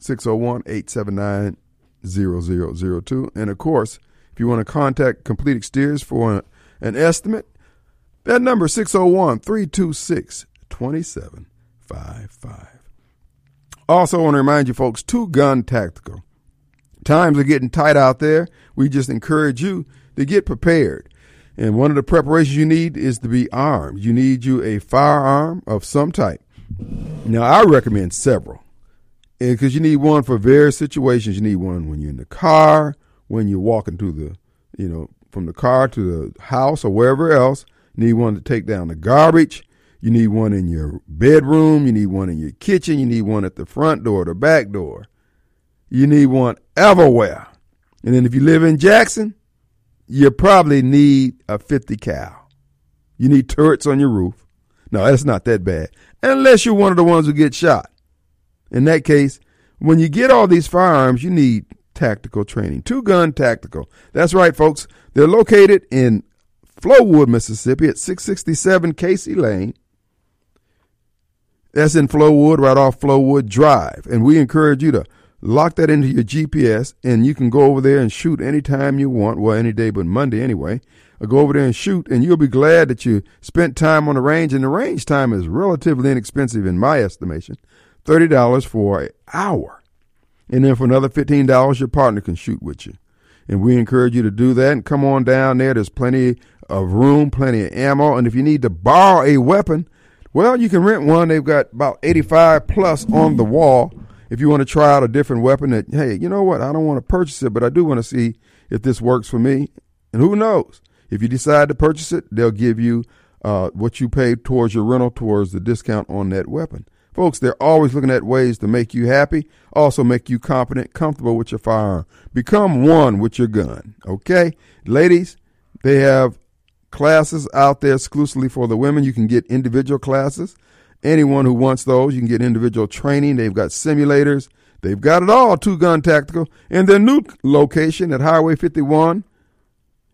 601-879-0002. And of course, if you want to contact Complete Exteriors for an, an estimate, that number is 601-326-2755. Also I want to remind you folks, Two Gun Tactical. Times are getting tight out there. We just encourage you to get prepared. And one of the preparations you need is to be armed. You need you a firearm of some type. Now, I recommend several because you need one for various situations. You need one when you're in the car, when you're walking to the, you know, from the car to the house or wherever else. You need one to take down the garbage. You need one in your bedroom. You need one in your kitchen. You need one at the front door, the back door. You need one everywhere. And then if you live in Jackson, you probably need a 50 cal. You need turrets on your roof. No, that's not that bad. Unless you're one of the ones who get shot. In that case, when you get all these firearms, you need tactical training. Two gun tactical. That's right, folks. They're located in Flowood, Mississippi at 667 Casey Lane. That's in Flowood, right off Flowood Drive. And we encourage you to lock that into your GPS and you can go over there and shoot anytime you want. Well, any day but Monday anyway. Or go over there and shoot and you'll be glad that you spent time on the range. And the range time is relatively inexpensive in my estimation. $30 for an hour. And then for another $15, your partner can shoot with you. And we encourage you to do that and come on down there. There's plenty of room, plenty of ammo, and if you need to borrow a weapon, well, you can rent one. They've got about 85 plus on the wall. If you want to try out a different weapon that, hey, you know what? I don't want to purchase it, but I do want to see if this works for me. And who knows? If you decide to purchase it, they'll give you uh, what you paid towards your rental towards the discount on that weapon. Folks, they're always looking at ways to make you happy, also make you confident, comfortable with your firearm. Become one with your gun, okay? Ladies, they have classes out there exclusively for the women. You can get individual classes. Anyone who wants those, you can get individual training. They've got simulators. They've got it all, Two Gun Tactical. And their new location at Highway 51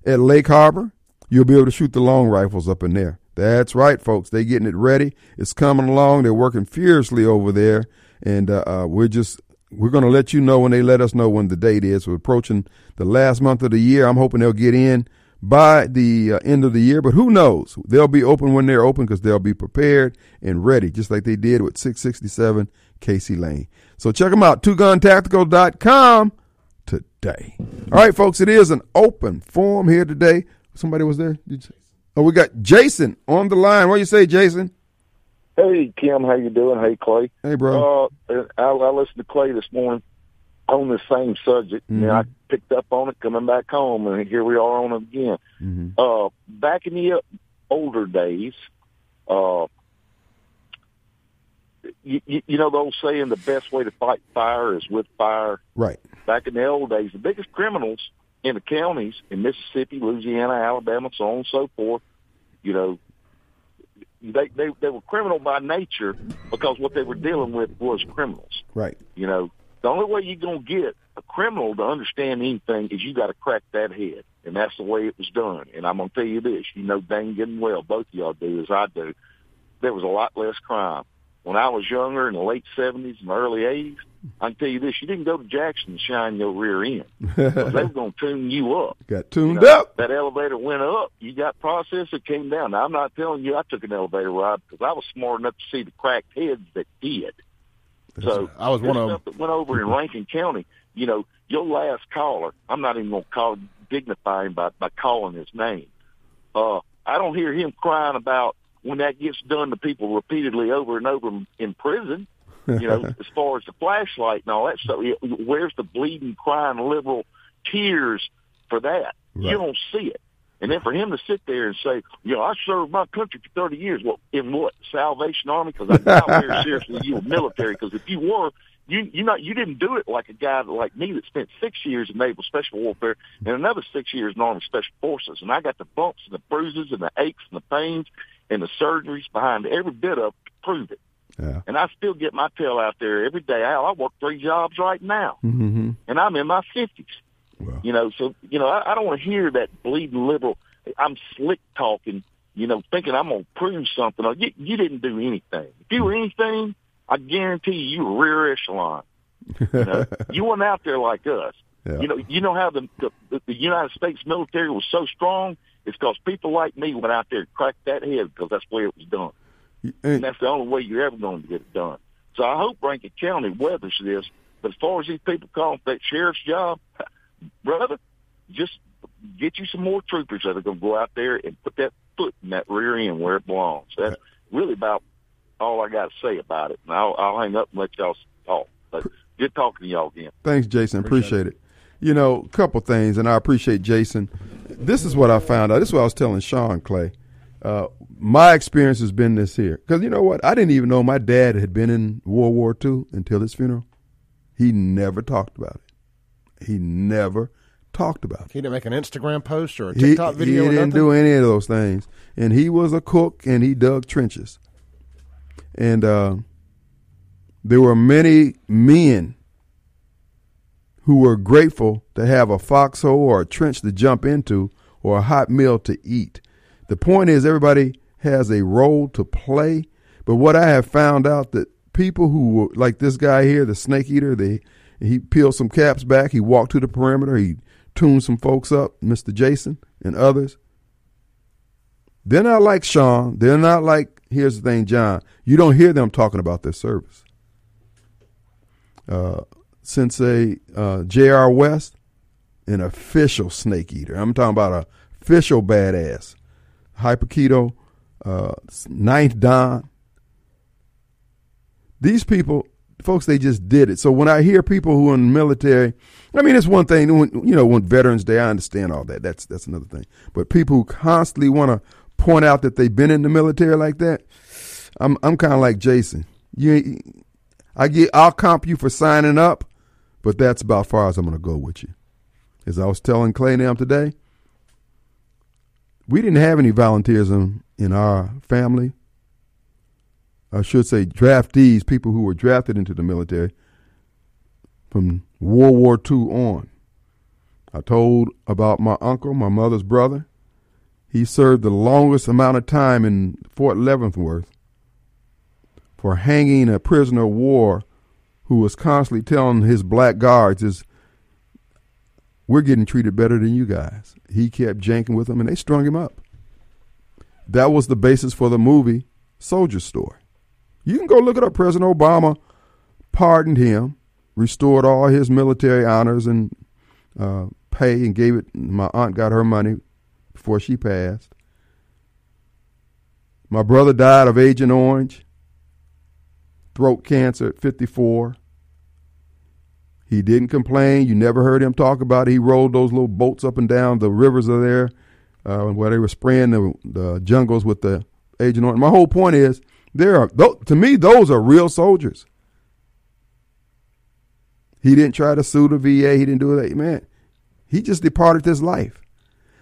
at Lake Harbor, you'll be able to shoot the long rifles up in there. That's right, folks. They're getting it ready. It's coming along. They're working furiously over there, and uh, uh, we're just we're going to let you know when they let us know when the date is. We're approaching the last month of the year. I'm hoping they'll get in by the uh, end of the year, but who knows? They'll be open when they're open because they'll be prepared and ready, just like they did with 667 Casey Lane. So check them out, twoguntactical.com today. All right, folks, it is an open forum here today. Somebody was there? Oh, we got Jason on the line. What do you say, Jason? Hey, Kim. How you doing? Hey, Clay. Hey, bro. Uh, I, I listened to Clay this morning on the same subject, mm-hmm. and I picked up on it coming back home, and here we are on it again. Mm-hmm. Uh, back in the older days, uh, you, you, you know the old saying, the best way to fight fire is with fire. Right. Back in the old days, the biggest criminals in the counties in Mississippi, Louisiana, Alabama, so on and so forth, you know, they they they were criminal by nature because what they were dealing with was criminals. Right. You know, the only way you're gonna get a criminal to understand anything is you got to crack that head, and that's the way it was done. And I'm gonna tell you this, you know, dang good and well, both of y'all do as I do. There was a lot less crime when I was younger in the late seventies and early eighties, I can tell you this: you didn't go to Jackson and shine your rear end. they were going to tune you up. Got tuned you know, up. That elevator went up. You got processed. It came down. Now I'm not telling you I took an elevator ride because I was smart enough to see the cracked heads that did. So I was one of them that went over in Rankin County. You know, your last caller. I'm not even going to call dignify him by by calling his name. Uh, I don't hear him crying about when that gets done to people repeatedly over and over in prison, you know, as far as the flashlight and all that stuff, where's the bleeding, crying liberal tears for that? Right. You don't see it. And then for him to sit there and say, you know, I served my country for 30 years. Well, in what? Salvation Army? Because I doubt very seriously you were military. Because if you were, you you not you didn't do it like a guy like me that spent six years in naval special warfare and another six years in army special forces and i got the bumps and the bruises and the aches and the pains and the surgeries behind every bit of to prove it. Yeah. And I still get my tail out there every day. I, I work three jobs right now, mm-hmm. and I'm in my fifties. Wow. You know, so you know, I, I don't want to hear that bleeding liberal. I'm slick talking. You know, thinking I'm gonna prove something. You, you didn't do anything. If you were anything, I guarantee you, rear echelon. You know, you weren't out there like us. Yeah. You know, you know how the, the the United States military was so strong it's because people like me went out there and cracked that head because that's where it was done. And, and that's the only way you're ever going to get it done. So I hope Rankin County weathers this. But as far as these people calling for that sheriff's job, brother, just get you some more troopers that are going to go out there and put that foot in that rear end where it belongs. That's really about all I got to say about it. And I'll, I'll hang up and let y'all talk. But good talking to y'all again. Thanks, Jason. Appreciate, appreciate it. it. You know, a couple things, and I appreciate Jason this is what I found out. This is what I was telling Sean Clay. Uh, my experience has been this here. Because you know what? I didn't even know my dad had been in World War II until his funeral. He never talked about it. He never talked about it. He didn't make an Instagram post or a TikTok he, video. He didn't do any of those things. And he was a cook and he dug trenches. And uh, there were many men who were grateful to have a foxhole or a trench to jump into or a hot meal to eat. The point is, everybody has a role to play. But what I have found out that people who, like this guy here, the snake eater, they he peeled some caps back. He walked to the perimeter. He tuned some folks up, Mr. Jason and others. They're not like Sean. They're not like, here's the thing, John. You don't hear them talking about their service. Uh, Sensei uh, J.R. West, an official snake eater. I'm talking about a official badass. Hyperketo, uh, Ninth Don. These people, folks, they just did it. So when I hear people who are in the military, I mean, it's one thing. When, you know, when Veterans Day, I understand all that. That's that's another thing. But people who constantly want to point out that they've been in the military like that, I'm I'm kind of like Jason. You, I get, I'll comp you for signing up, but that's about far as I'm going to go with you. As I was telling Clay Nam today, we didn't have any volunteerism in, our family. I should say draftees, people who were drafted into the military from World War II on. I told about my uncle, my mother's brother. He served the longest amount of time in Fort Leavenworth for hanging a prisoner of war who was constantly telling his black guards is we're getting treated better than you guys. He kept janking with them and they strung him up. That was the basis for the movie Soldier Story. You can go look it up. President Obama pardoned him, restored all his military honors and uh, pay, and gave it. My aunt got her money before she passed. My brother died of Agent Orange, throat cancer at 54. He didn't complain. You never heard him talk about it. He rolled those little boats up and down the rivers are there uh, where they were spraying the, the jungles with the Agent Orange. My whole point is there are to me those are real soldiers. He didn't try to sue the VA. He didn't do that. Man, he just departed this life.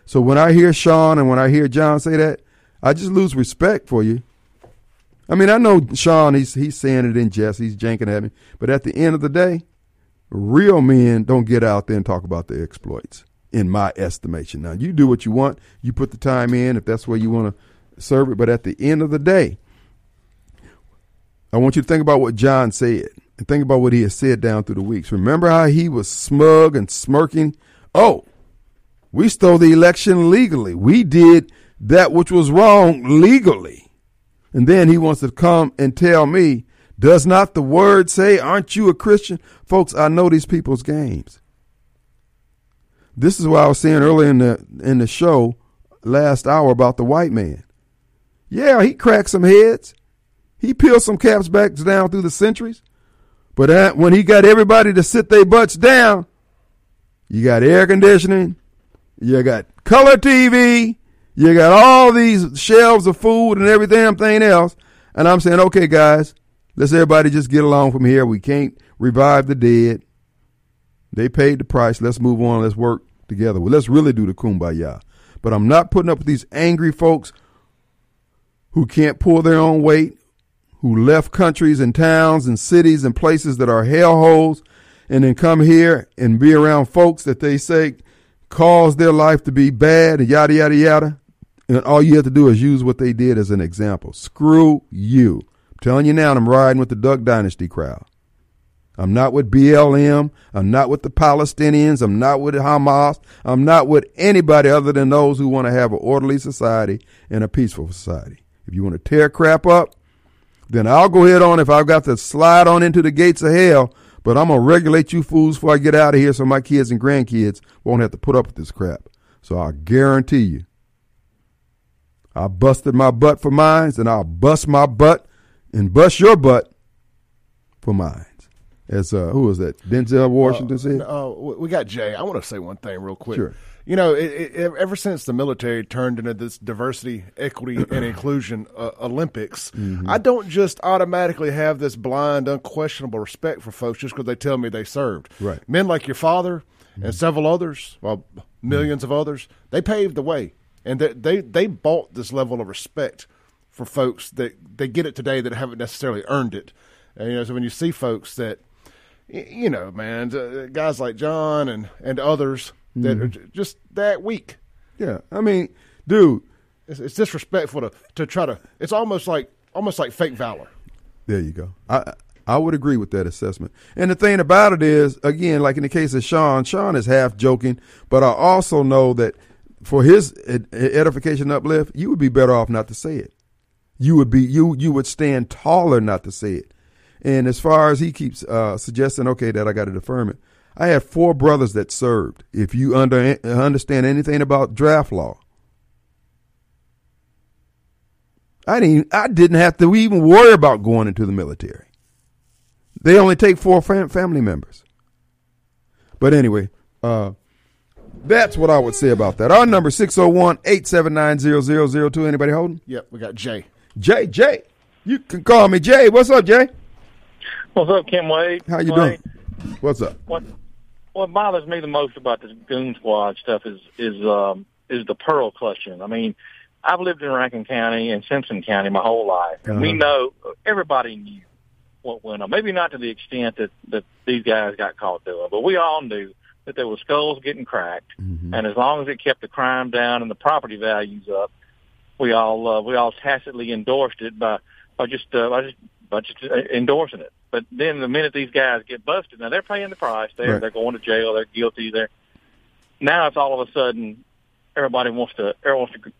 So when I hear Sean and when I hear John say that, I just lose respect for you. I mean, I know Sean. He's he's saying it in jest. He's janking at me. But at the end of the day, real men don't get out there and talk about their exploits. In my estimation, now you do what you want. You put the time in if that's where you want to serve it. But at the end of the day, I want you to think about what John said and think about what he has said down through the weeks. Remember how he was smug and smirking? Oh, we stole the election legally. We did that which was wrong legally. And then he wants to come and tell me, does not the word say, aren't you a Christian? Folks, I know these people's games. This is what I was saying earlier in the in the show last hour about the white man. Yeah, he cracked some heads. He peeled some caps back down through the centuries. But when he got everybody to sit their butts down, you got air conditioning, you got color TV, you got all these shelves of food and every damn thing else. And I'm saying, okay, guys, let's everybody just get along from here. We can't revive the dead. They paid the price. Let's move on. Let's work together. Well, let's really do the kumbaya. But I'm not putting up with these angry folks who can't pull their own weight, who left countries and towns and cities and places that are hellholes and then come here and be around folks that they say cause their life to be bad and yada, yada, yada. And all you have to do is use what they did as an example. Screw you. Telling you now, I'm riding with the Duck Dynasty crowd. I'm not with BLM. I'm not with the Palestinians. I'm not with Hamas. I'm not with anybody other than those who want to have an orderly society and a peaceful society. If you want to tear crap up, then I'll go ahead on if I've got to slide on into the gates of hell, but I'm going to regulate you fools before I get out of here so my kids and grandkids won't have to put up with this crap. So I guarantee you, I busted my butt for mines, and I'll bust my butt and bust your butt for mines. As uh, who was that? Denzel Washington uh, said. Uh, we got Jay. I want to say one thing real quick. Sure you know, it, it, ever since the military turned into this diversity, equity, and inclusion uh, Olympics, mm-hmm. I don't just automatically have this blind, unquestionable respect for folks just because they tell me they served. Right. Men like your father mm-hmm. and several others, well, 1000000s mm-hmm. of others, they paved the way, and they, they they bought this level of respect for folks that they get it today that haven't necessarily earned it. And, you know, so when you see folks that, you know, man, uh, guys like John and and others that mm-hmm. are just that weak. Yeah, I mean, dude, it's, it's, disrespectful to to try to. It's almost like almost like fake valor. There you go. I I would agree with that assessment. And the thing about it is, again, like in the case of Sean, Sean is half joking, but I also know that for his edification uplift, you would be better off not to say it. You would be you you would stand taller not to say it. And as far as he keeps uh, suggesting, okay, that I got to deferment. I had four brothers that served. If you under, understand anything about draft law, I didn't. I didn't have to even worry about going into the military. They only take four fam- family members. But anyway, uh, that's what I would say about that. Our number 601-879-0002. Anybody holding? Yep, we got Jay. Jay, Jay. You can call me Jay. What's up, Jay? What's up, Kim Wade? How you Wade? doing? What's up? What what bothers me the most about this goon squad stuff is is um is the pearl clutching. I mean, I've lived in Rankin County and Simpson County my whole life, and we Uh-huh. know everybody knew what went on. Maybe not to the extent that that these guys got caught doing, but we all knew that there were skulls getting cracked, Mm-hmm. and as long as it kept the crime down and the property values up, we all uh, we all tacitly endorsed it by by just uh, by just by just uh, endorsing it. But then the minute these guys get busted, now they're paying the price. They're Right. they're going to jail. They're guilty. They're now it's all of a sudden everybody wants to everyone wants to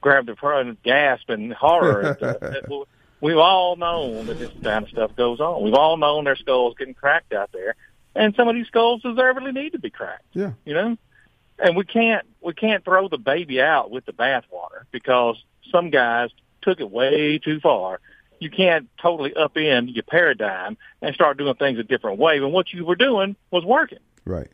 grab their phone and gasp in horror. and stuff. It- We've all known that this kind of stuff goes on. We've all known their skulls getting cracked out there, and some of these skulls deservedly need to be cracked Yeah. you know and we can't we can't throw the baby out with the bathwater because some guys took it way too far you can't totally upend your paradigm and start doing things a different way when what you were doing was working Right.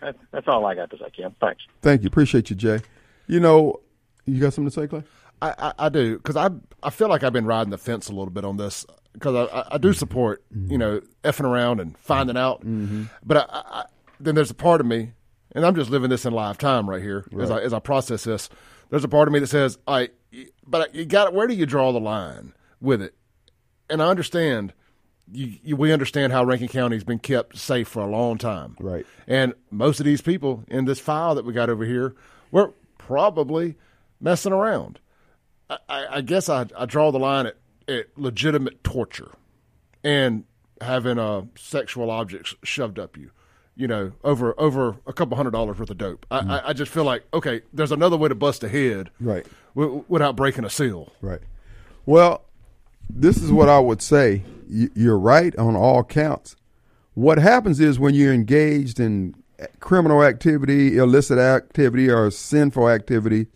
that's, that's all i got to say kim thanks Thank you. Appreciate you, Jay. You know, you got something to say, Clay? I, I, I do because I I feel like I've been riding the fence a little bit on this because I, I, I do mm-hmm. support you mm-hmm. know effing around and finding out, mm-hmm. but I, I, I- then there's a part of me, and I'm just living this in live time right here as I as I process this. There's a part of me that says, "I," but you got where do you draw the line with it? And I understand. You, you, we understand how Rankin County has been kept safe for a long time, Right. And most of these people in this file that we got over here were probably messing around. I, I I guess I, I draw the line at, at legitimate torture and having uh, sexual objects shoved up you, you know, over over a couple hundred dollars worth of dope. I, mm. I, I just feel like okay, there's another way to bust a head, Right. w- without breaking a seal. Right. Well, this is what I would say. You- You're right on all counts. What happens is when you're engaged in criminal activity, illicit activity, or sinful activity,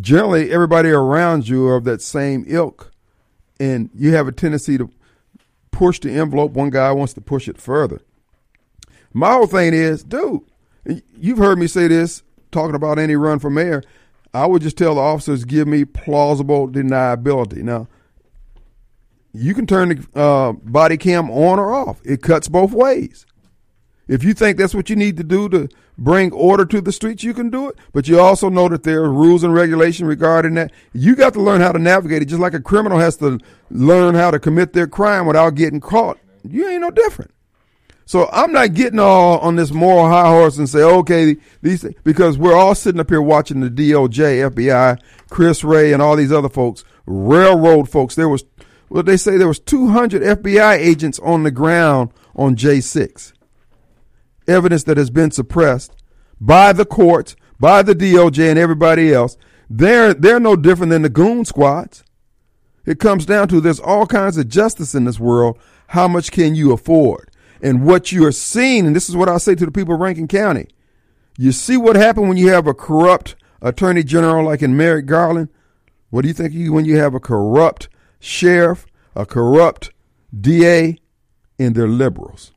generally everybody around you are of that same ilk, and you have a tendency to push the envelope. One guy wants to push it further. My whole thing is, dude, you've heard me say this talking about any run for mayor. I would just tell the officers, give me plausible deniability. Now, you can turn the uh, body cam on or off. It cuts both ways. If you think that's what you need to do to bring order to the streets, you can do it. But you also know that there are rules and regulation regarding that. You got to learn how to navigate it, just like a criminal has to learn how to commit their crime without getting caught. You ain't no different. So I'm not getting all on this moral high horse and say, okay, these because we're all sitting up here watching the DOJ, FBI, Chris Wray, and all these other folks, railroad folks. There was, well, they say there was 200 FBI agents on the ground on J6. Evidence that has been suppressed by the courts, by the DOJ, and everybody else. They're they're no different than the goon squads. It comes down to there's all kinds of justice in this world. How much can you afford? And what you are seeing, and this is what I say to the people of Rankin County, you see what happened when you have a corrupt attorney general like in Merrick Garland? What do you think you, when you have a corrupt sheriff, a corrupt DA, and they're liberals?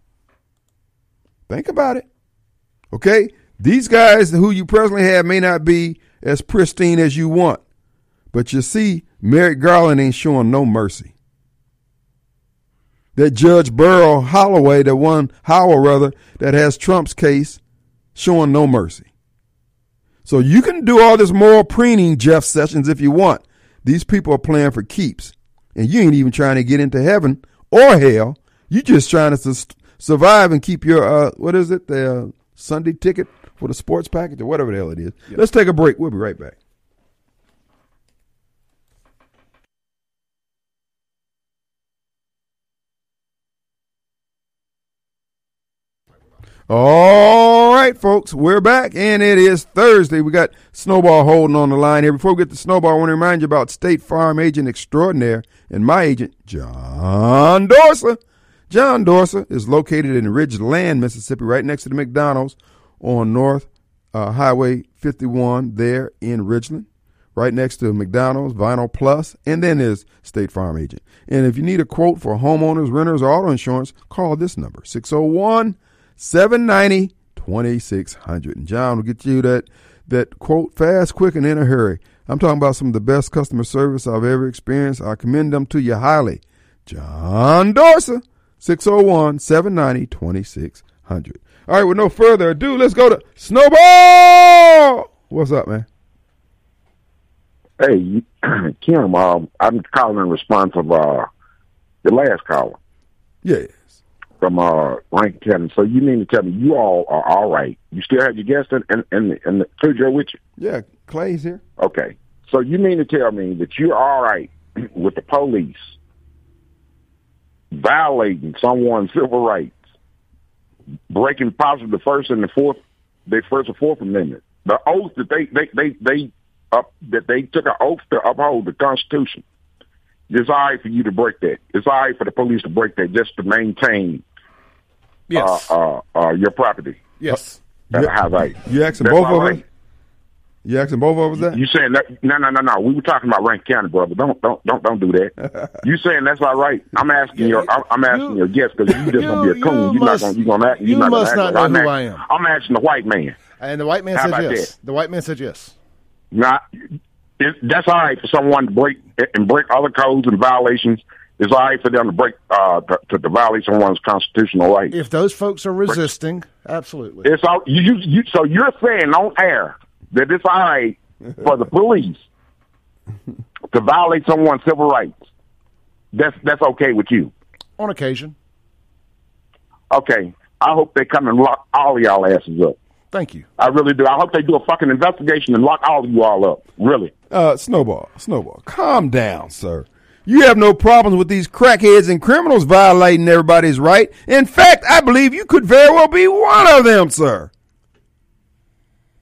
Think about it. Okay? These guys who you presently have may not be as pristine as you want. But you see, Merrick Garland ain't showing no mercy. That Judge Beryl Holloway, the one Howell rather, that has Trump's case, showing no mercy. So you can do all this moral preening, Jeff Sessions, if you want. These people are playing for keeps. And you ain't even trying to get into heaven or hell. You just trying to survive and keep your, uh, what is it, the uh, Sunday ticket for the sports package or whatever the hell it is. Let's take a break. We'll be right back. All right, folks, we're back, and it is Thursday. We got Snowball holding on the line here. Before we get to Snowball, I want to remind you about State Farm Agent Extraordinaire and my agent, John Dorsa. John Dorsa is located in Ridgeland, Mississippi, right next to the McDonald's on North uh, Highway 51 there in Ridgeland. right next to McDonald's, Vinyl Plus, and then there's State Farm Agent. And if you need a quote for homeowners, renters, or auto insurance, call this number 601 790 2600. And John will get you that, that quote fast, quick, and in a hurry. I'm talking about some of the best customer service I've ever experienced. I commend them to you highly. John Dorsa, 601 790 2600. All right, with no further ado, let's go to Snowball. What's up, man? Hey, Kim, um, I'm calling in response of uh, the last caller Yes. From uh, Rankin County. So you mean to tell me you all are all right? You still have your guest and and and, and the Cujo with you? Yeah, Clay's here. Okay. So you mean to tell me that you're all right with the police violating someone's civil rights, breaking possibly the first and the fourth, the first and fourth amendment, the oath that they they they they up that they took an oath to uphold the Constitution. It's all right for you to break that. It's all right for the police to break that just to maintain Yes. uh, uh, uh, your property. yes. That's Yeah. how right. You asking That's both of us? You asking both of us that? You saying that? No, no, no, no. We were talking about Rankin County, brother. Don't, don't, don't, don't do that. you saying that's all right? I'm asking your, I'm, I'm asking You- your guest because you just gonna be a coon. you You're not gonna, you gonna act. You're you not must gonna not act. know I'm who I am. I'm asking the white man. And the white man How says yes. that? The white man said yes. Not, it, that's all right for someone to break and break other codes and violations. It's all right for them to break uh to, to, to violate someone's constitutional rights. If those folks are resisting, absolutely. It's all you, you, you. So you're saying on air that it's all right for the police to violate someone's civil rights. That's that's okay with you. On occasion. Okay. I hope they come and lock all of y'all asses up. Thank you. I really do. I hope they do a fucking investigation and lock all of you all up. Really. Uh, Snowball, Snowball, calm down, sir. You have no problems with these crackheads and criminals violating everybody's right. In fact, I believe you could very well be one of them, sir.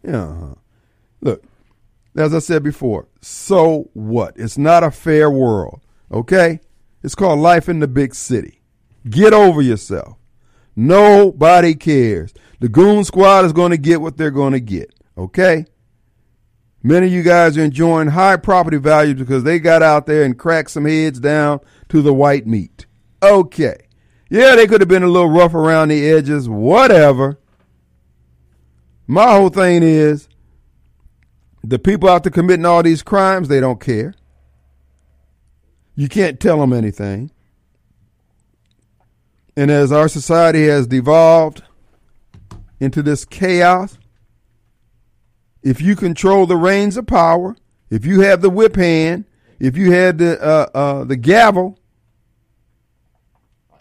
Yeah. uh-huh. Look, as I said before, so what? It's not a fair world, okay? It's called life in the big city. Get over yourself. Nobody cares. The goon squad is going to get what they're going to get, okay? Many of you guys are enjoying high property values because they got out there and cracked some heads down to the white meat. Okay. Yeah, they could have been a little rough around the edges, whatever. My whole thing is the people out there committing all these crimes, they don't care. You can't tell them anything. And as our society has devolved into this chaos, if you control the reins of power, if you have the whip hand, if you had the uh, uh, the gavel,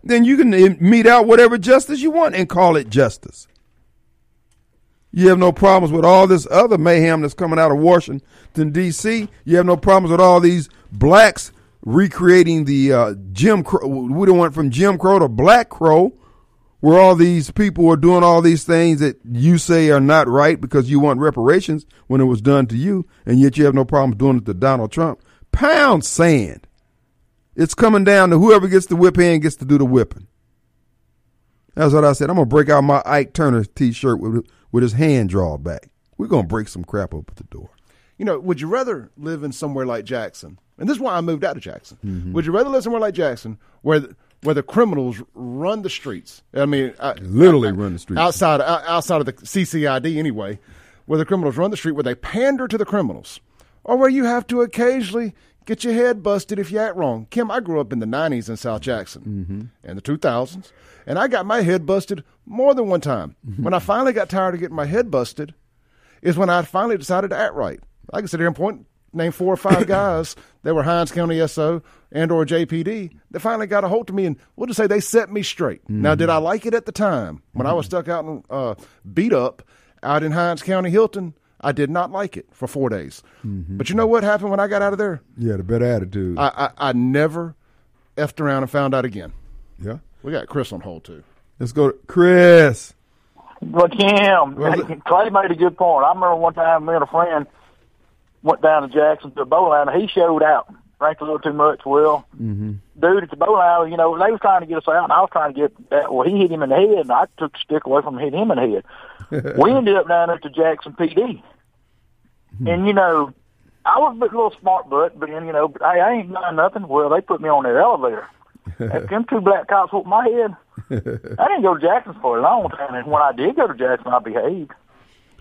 then you can uh, mete out whatever justice you want and call it justice. You have no problems with all this other mayhem that's coming out of Washington D.C. You have no problems with all these blacks recreating the uh, Jim Crow. We don't want from Jim Crow to Black Crow, where all these people are doing all these things that you say are not right because you want reparations when it was done to you, and yet you have no problems doing it to Donald Trump. Pound sand. It's coming down to whoever gets the whip hand gets to do the whipping. That's what I said. I'm gonna break out my Ike Turner T-shirt with with his hand drawn back. We're gonna break some crap up at the door. You know, would you rather live in somewhere like Jackson? And this is why I moved out of Jackson. Mm-hmm. Would you rather live somewhere like Jackson where the, where the criminals run the streets? I mean, I, Literally run the streets. outside outside of the CCID anyway, where the criminals run the street, where they pander to the criminals, or where you have to occasionally get your head busted if you act wrong. Kim, I grew up in the '90s in South Jackson Mm-hmm. and the 2000s, and I got my head busted more than one time. Mm-hmm. When I finally got tired of getting my head busted, is when I finally decided to act right. I can sit here and point name four or five guys that were Hinds County SO and or JPD that finally got a hold of me and we'll just say they set me straight. Now, did I mm-hmm. like it at the time when I was mm-hmm. stuck out and uh, beat up out in Hinds County, Hilton? I did not like it for four days. Mm-hmm. But you know what happened when I got out of there? You had a better attitude. I, I, I never effed around and found out again. yeah. We got Chris on hold too. Let's go to Chris. But Kim, Clay made a good point. I remember one time me and a friend went down to Jackson to a bowling alley. He showed out, drank a little too much. Well, Mm-hmm. dude at the bowling alley, you know, they was trying to get us out, and I was trying to get that. Well, he hit him in the head, and I took the stick away from him, hit him in the head. we ended up down at the Jackson PD, Hmm. and you know, I was a little smart butt, but then you know, but hey, I ain't done nothing. Well, they put me on that elevator. Them two black cops whooped my head, I didn't go to Jackson for a long time. And when I did go to Jackson, I behaved.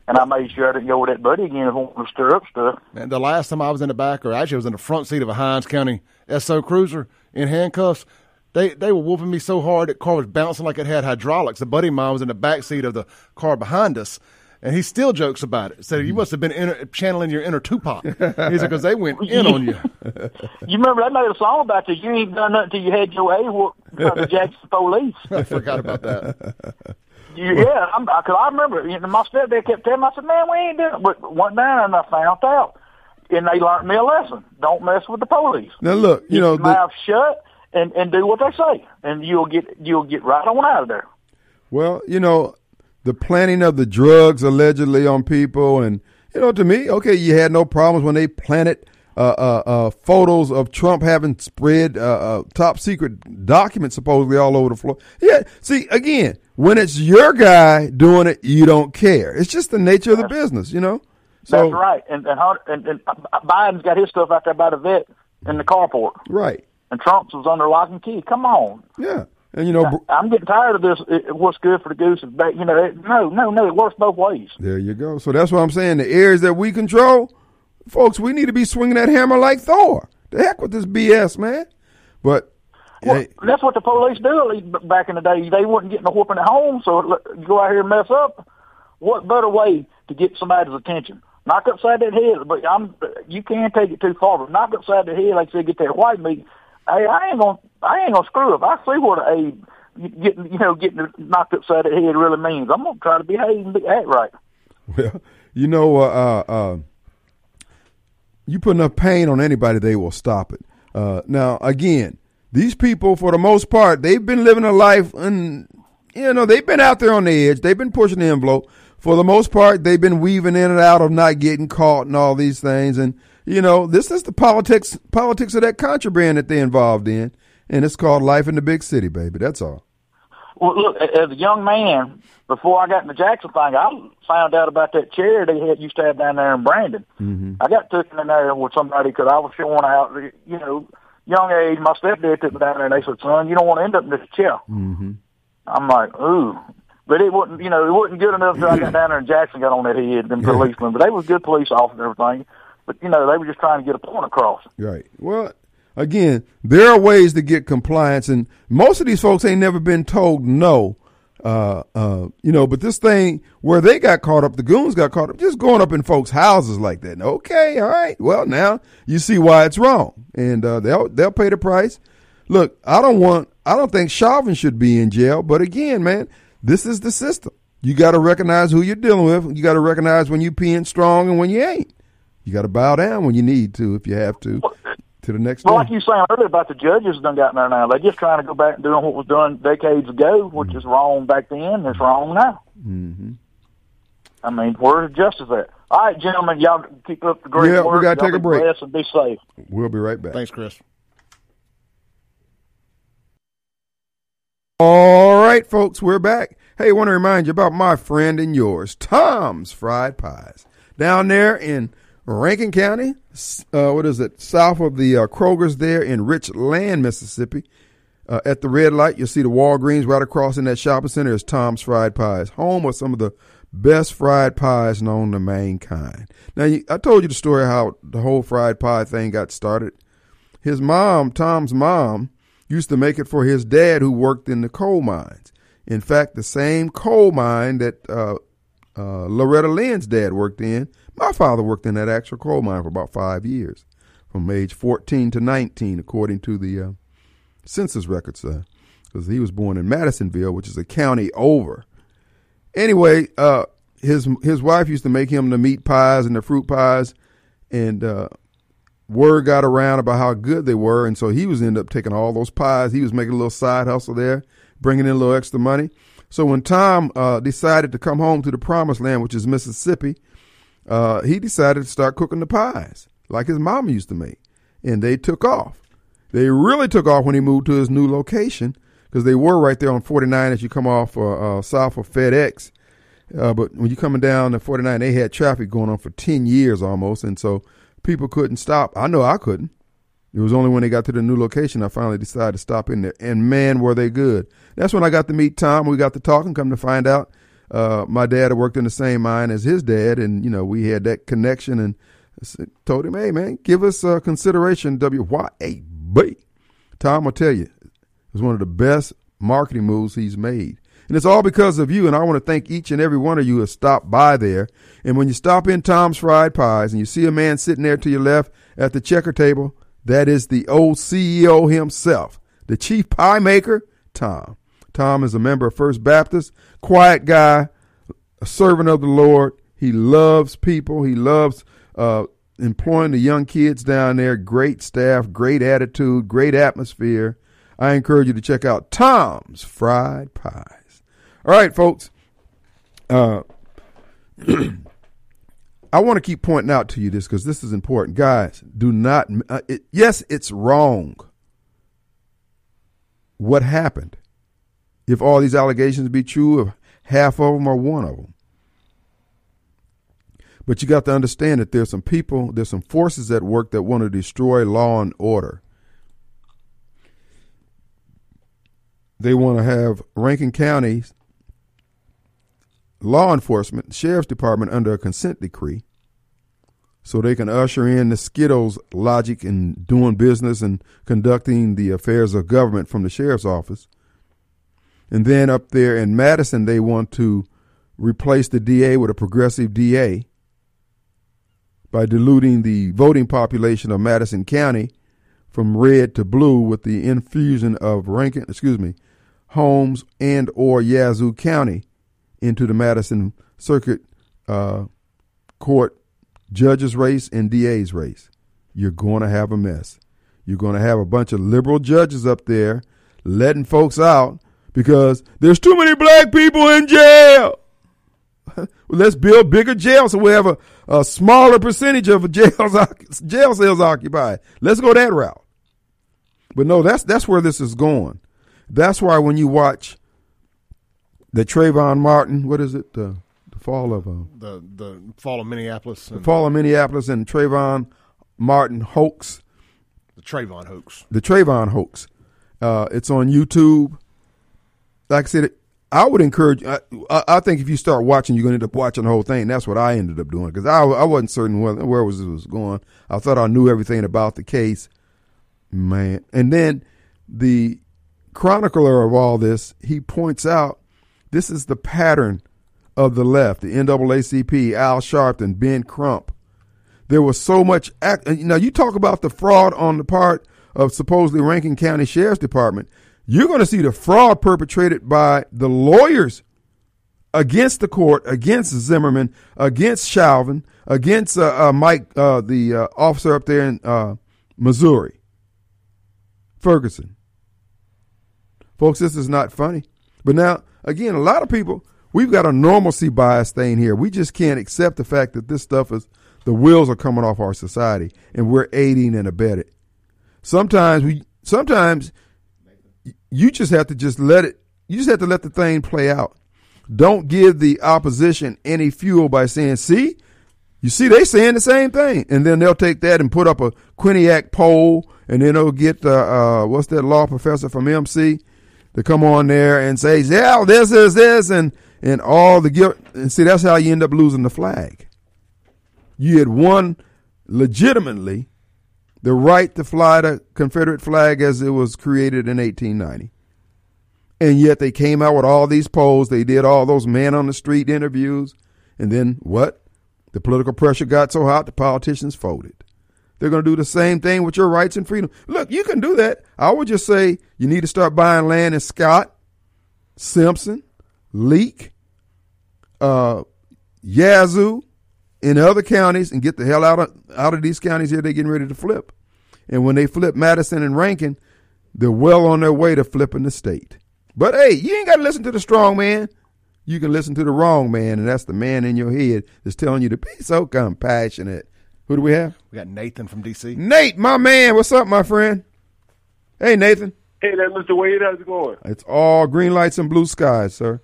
And I made sure I didn't go with that buddy again if I wanted to stir up stuff. And the last time I was in the back, or actually I was in the front seat of a Hinds County SO Cruiser in handcuffs, they they were whooping me so hard that car was bouncing like it had hydraulics. A buddy of mine was in the back seat of the car behind us, and he still jokes about it. Said you mm-hmm. must have been inner, channeling your inner Tupac. He said because they went in on you. You remember they made a song about this. You ain't done nothing till you had your A whooped by the Jackson police. I forgot about that. Yeah, I'm, cause I remember you know, my stepdad kept telling me, I said, man, we ain't doing it. But went down and I found out. And they learned me a lesson. Don't mess with the police. Now look, you Keep know, your the, mouth shut and, and do what they say. And you'll get, you'll get right on out of there. Well, you know, the planting of the drugs allegedly on people, and you know, to me, okay, you had no problems when they planted uh, uh, uh, photos of Trump having spread uh, uh, top secret documents supposedly all over the floor. Yeah, see, again, when it's your guy doing it, you don't care. It's just the nature of the business, you know. So That's right. And, and, and, and Biden's got his stuff out there by the vet in the carport. right, And Trump's was under lock and key. Come on. yeah, and you know, I'm getting tired of this. It, what's good for the goose is bad. You know, it, no, no, no. It works both ways. There you go. So that's what I'm saying. The areas that we control, folks, we need to be swinging that hammer like Thor. The heck with this BS, man. But Well, that's what the police do. At least back in the day, they wouldn't get no whooping at home. So go out here and mess up. What better way to get somebody's attention? Knock upside that head, but I'm you can't take it too far. But knock upside the head, like I said, get that white meat. Hey, I ain't gonna, I ain't gonna screw up. I see what a getting, you know, getting knocked upside the head really means. I'm gonna try to behave and be, act right. well, you know, uh, uh, uh, you put enough pain on anybody, they will stop it. Uh, now, again, these people, for the most part, they've been living a life, and you know, they've been out there on the edge. They've been pushing the envelope. For the most part, they've been weaving in and out of not getting caught and all these things. And you know, this is the politics politics of that contraband that they're involved in, and it's called life in the big city, baby. That's all. Well, look, a- as a young man, before I got in the Jackson thing, I found out about that chair they had used to have down there in Brandon. Mm-hmm. I got taken in there with somebody because I was showing out, you know, young age. My stepdad took me down there and they said, son, you don't want to end up in this chair. Mm-hmm. I'm like, ooh. But it wasn't, you know, it wasn't good enough until I got down there and Jackson got on that head, them policemen. But they was good police officers and everything. But, you know, they were just trying to get a point across. Right. Well, again, there are ways to get compliance, and most of these folks ain't never been told no. Uh, uh, you know, but this thing where they got caught up, the goons got caught up, just going up in folks' houses like that. Okay, all right. Well, now you see why it's wrong, and uh, they'll they'll pay the price. Look, I don't want, I don't think Chauvin should be in jail, but again, man, this is the system. You got to recognize who you're dealing with. You got to recognize when you're peeing strong and when you ain't. You got to bow down when you need to, if you have to, to the next Well, day. like you were saying earlier about the judges done got in there now. They're just trying to go back and doing what was done decades ago, which is wrong back then and it's wrong now. Mm-hmm. I mean, where's justice at? All right, gentlemen, y'all keep up the great Yeah, we work. gotta take a break. blessed And be safe. We'll be right back. Thanks, Chris. All right, folks, we're back. Hey, I want to remind you about my friend and yours, Tom's Fried Pies, down there in Rankin County. Uh, what is it? South of the uh, Kroger's there in Richland, Mississippi. Uh, at the red light, you'll see the Walgreens right across in that shopping center is Tom's Fried Pies, home of some of the best fried pies known to mankind. Now, I told you the story how the whole fried pie thing got started. His mom, Tom's mom, used to make it for his dad who worked in the coal mines. In fact, the same coal mine that uh, uh, Loretta Lynn's dad worked in, my father worked in that actual coal mine for about five years, from age 14 to 19, according to the uh, census records, because he was born in Madisonville, which is a county over. Anyway, uh, his his wife used to make him the meat pies and the fruit pies, and uh, word got around about how good they were, and so he was ended up taking all those pies. He was making a little side hustle there, bringing in a little extra money. So when Tom uh, decided to come home to the promised land, which is Mississippi, uh, he decided to start cooking the pies like his mama used to make, and they took off. They really took off when he moved to his new location because they were right there on 49 as you come off uh, uh, south of FedEx. Uh, but when you're coming down to 49, they had traffic going on for 10 years almost, and so people couldn't stop. I know I couldn't. It was only when they got to the new location I finally decided to stop in there. And man, were they good. That's when I got to meet Tom. We got to talking. Come to find out, uh, my dad worked in the same mine as his dad, and you know we had that connection. And told him, "Hey, man, give us uh, consideration." WYAB. Tom will tell you, it was one of the best marketing moves he's made. And it's all because of you. And I want to thank each and every one of you who stopped by there. And when you stop in Tom's Fried Pies and you see a man sitting there to your left at the checker table, that is the old CEO himself, the chief pie maker, Tom. Tom is a member of First Baptist, quiet guy, a servant of the Lord. He loves people. He loves uh, employing the young kids down there. Great staff, great attitude, great atmosphere. I encourage you to check out Tom's Fried Pies. All right, folks. Uh, I want to keep pointing out to you this because this is important, guys. Do not. Uh, it, yes, it's wrong. What happened? If all these allegations be true, if half of them or one of them. But you got to understand that there's some people, there's some forces at work that want to destroy law and order. They want to have Rankin County's law enforcement, sheriff's department under a consent decree so they can usher in the Skittles logic in doing business and conducting the affairs of government from the sheriff's office. And then up there in Madison, they want to replace the DA with a progressive DA by diluting the voting population of Madison County from red to blue with the infusion of Rankin, excuse me, Holmes and or Yazoo County into the Madison Circuit uh, Court judges race and DA's race. You're going to have a mess. You're going to have a bunch of liberal judges up there letting folks out because there's too many black people in jail. well, let's build bigger jails so we have a, a smaller percentage of jails jail cells occupied. Let's go that route. But no, that's that's where this is going. That's why when you watch the Trayvon Martin, what is it? The, the fall of uh, The the fall of Minneapolis the fall of Minneapolis and Trayvon Martin hoax, the Trayvon hoax. the Trayvon hoax. Uh, it's on YouTube. Like I said, I would encourage. I, I think if you start watching, you're going to end up watching the whole thing. That's what I ended up doing because I, I wasn't certain where, where was it was going. I thought I knew everything about the case, man. And then the chronicler of all this, he points out this is the pattern of the left, the NAACP, Al Sharpton, Ben Crump. There was so much. Act, now you talk about the fraud on the part of supposedly Rankin County Sheriff's Department. You're going to see the fraud perpetrated by the lawyers against the court, against Zimmerman, against Chauvin, against uh, uh, Mike, uh, the uh, officer up there in uh, Missouri, Ferguson. Folks, this is not funny. But now, again, a lot of people, we've got a normalcy bias thing here. We just can't accept the fact that this stuff is, the wheels are coming off our society and we're aiding and abetting. Sometimes we, sometimes you just have to just let it, you just have to let the thing play out. Don't give the opposition any fuel by saying, see, you see, they saying the same thing, and then they'll take that and put up a Quinnipiac poll, and then they'll get uh, uh, what's that law professor from MC to come on there and say, "Yeah, this is this," and and all the guilt. And see, that's how you end up losing the flag. You had won legitimately the right to fly the Confederate flag as it was created in 1890. And yet they came out with all these polls. They did all those man on the street interviews. And then what? The political pressure got so hot, the politicians folded. They're going to do the same thing with your rights and freedom. Look, you can do that. I would just say you need to start buying land in Scott, Simpson, Leake, uh, Yazoo, in other counties and get the hell out of out of these counties here. They're getting ready to flip. And when they flip Madison and Rankin, they're well on their way to flipping the state. But hey, you ain't got to listen to the strong man. You can listen to the wrong man, and that's the man in your head that's telling you to be so compassionate. Who do we have? We got Nathan from DC. Nate, my man. What's up, my friend? Hey, Nathan. Hey there, Mr. Wade. How's it going? It's all green lights and blue skies, sir.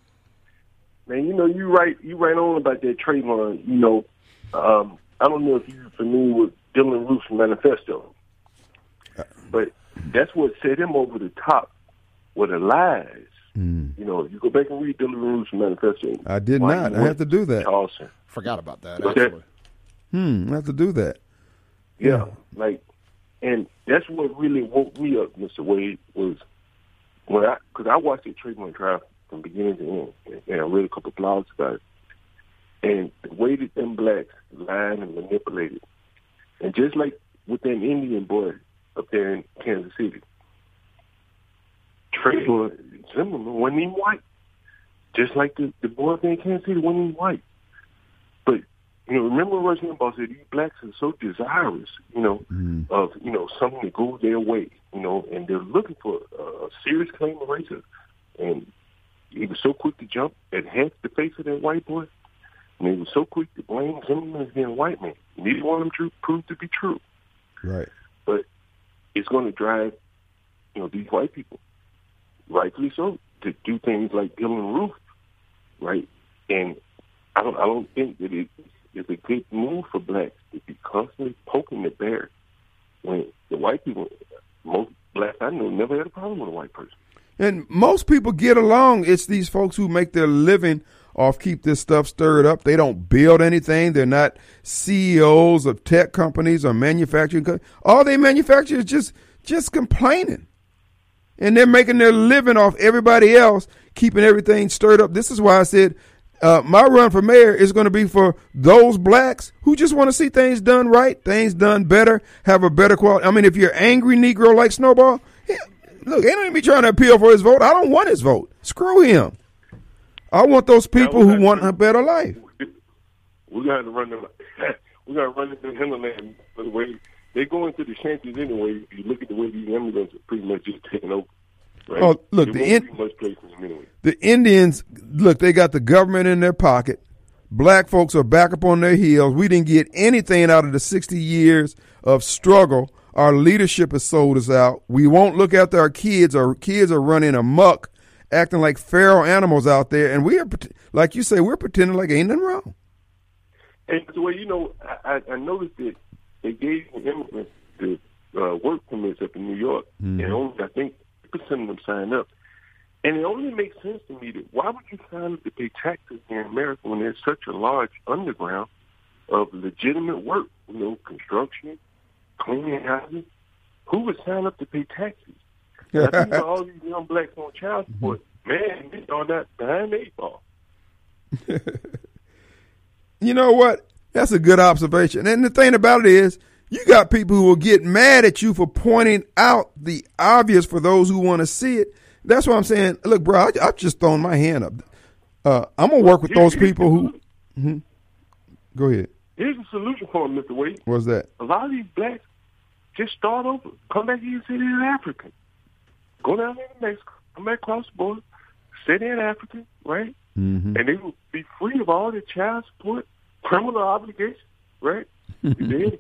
Man, you know, you right you right on about that Trayvon. You know, um, I don't know if you're familiar with Dylann Roof's manifesto. But that's what set him over the top with the lies. You know, you go back and read Dylann Roof's manifesto. I did not. I have to do that. Charleston. Forgot about that. Okay. Actually, Hmm. I have to do that. Yeah, like, and that's what really woke me up, Mr. Wade, was when I, because I watched the Trayvon trial from beginning to end, and, and I read a couple of blogs about it, and the way that them blacks lied and manipulated, and just like with that Indian boy up there in Kansas City, Trayvon Zimmerman wasn't even white, just like the the boy up there in Kansas City wasn't even white, but you know, remember Rush Limbaugh said these blacks are so desirous, you know, mm-hmm. of you know something to go their way, you know, and they're looking for a, a serious claim of racism. And he was so quick to jump at half the face of that white boy, and he was so quick to blame Zimmerman as being a white man. Neither one of them true, proved to be true, Right. but it's going to drive, you know, these white people, rightfully so, to do things like Dylann Roof, right? And I don't, I don't think that it is a good move for blacks to be constantly poking the bear when the white people, most blacks I know, never had a problem with a white person. And most people get along. It's these folks who make their living off keep this stuff stirred up. They don't build anything. They're not CEOs of tech companies or manufacturing. All they manufacture is just just complaining, and they're making their living off everybody else, keeping everything stirred up. This is why I said uh, my run for mayor is going to be for those blacks who just want to see things done right, things done better, have a better quality. I mean, if you're angry Negro like Snowball, look, don't even be trying to appeal for his vote. I don't want his vote. Screw him. I want those people who want a better life. We got to run them. we got to run into Hinterland. By the way, they go into the shanties anyway. If you look at the way these immigrants are pretty much just taking over. Right? Oh, look, the in- be much place for them anyway. The Indians, look, they got the government in their pocket. Black folks are back up on their heels. We didn't get anything out of the 60 years of struggle. Our leadership has sold us out. We won't look after our kids. Our kids are running amok, acting like feral animals out there. And we are, like you say, we're pretending like ain't nothing wrong. And the way you know, I, I noticed that they gave the immigrants the uh, work permits up in New York, and only I think percent of them signed up. And it only makes sense to me that why would you sign up to pay taxes in America when there's such a large underground of legitimate work? You know, construction, cleaning houses. Who would sign up to pay taxes? I think all these young blacks on child support. Man, they are not behind eight ball. You know what? That's a good observation. And the thing about it is, you got people who will get mad at you for pointing out the obvious for those who want to see it. That's why I'm saying, look, bro, I, I've just thrown my hand up. Uh, I'm gonna work with those people who. Mhm. Go ahead. Here's a solution for them, Mr. Wade. What's that? a lot of these blacks just start over. Come back here and say they're African. Go down there to Mexico. Come back across the border. Say they're African, right? Mm-hmm. And they will be free of all their child support, criminal obligations, right? had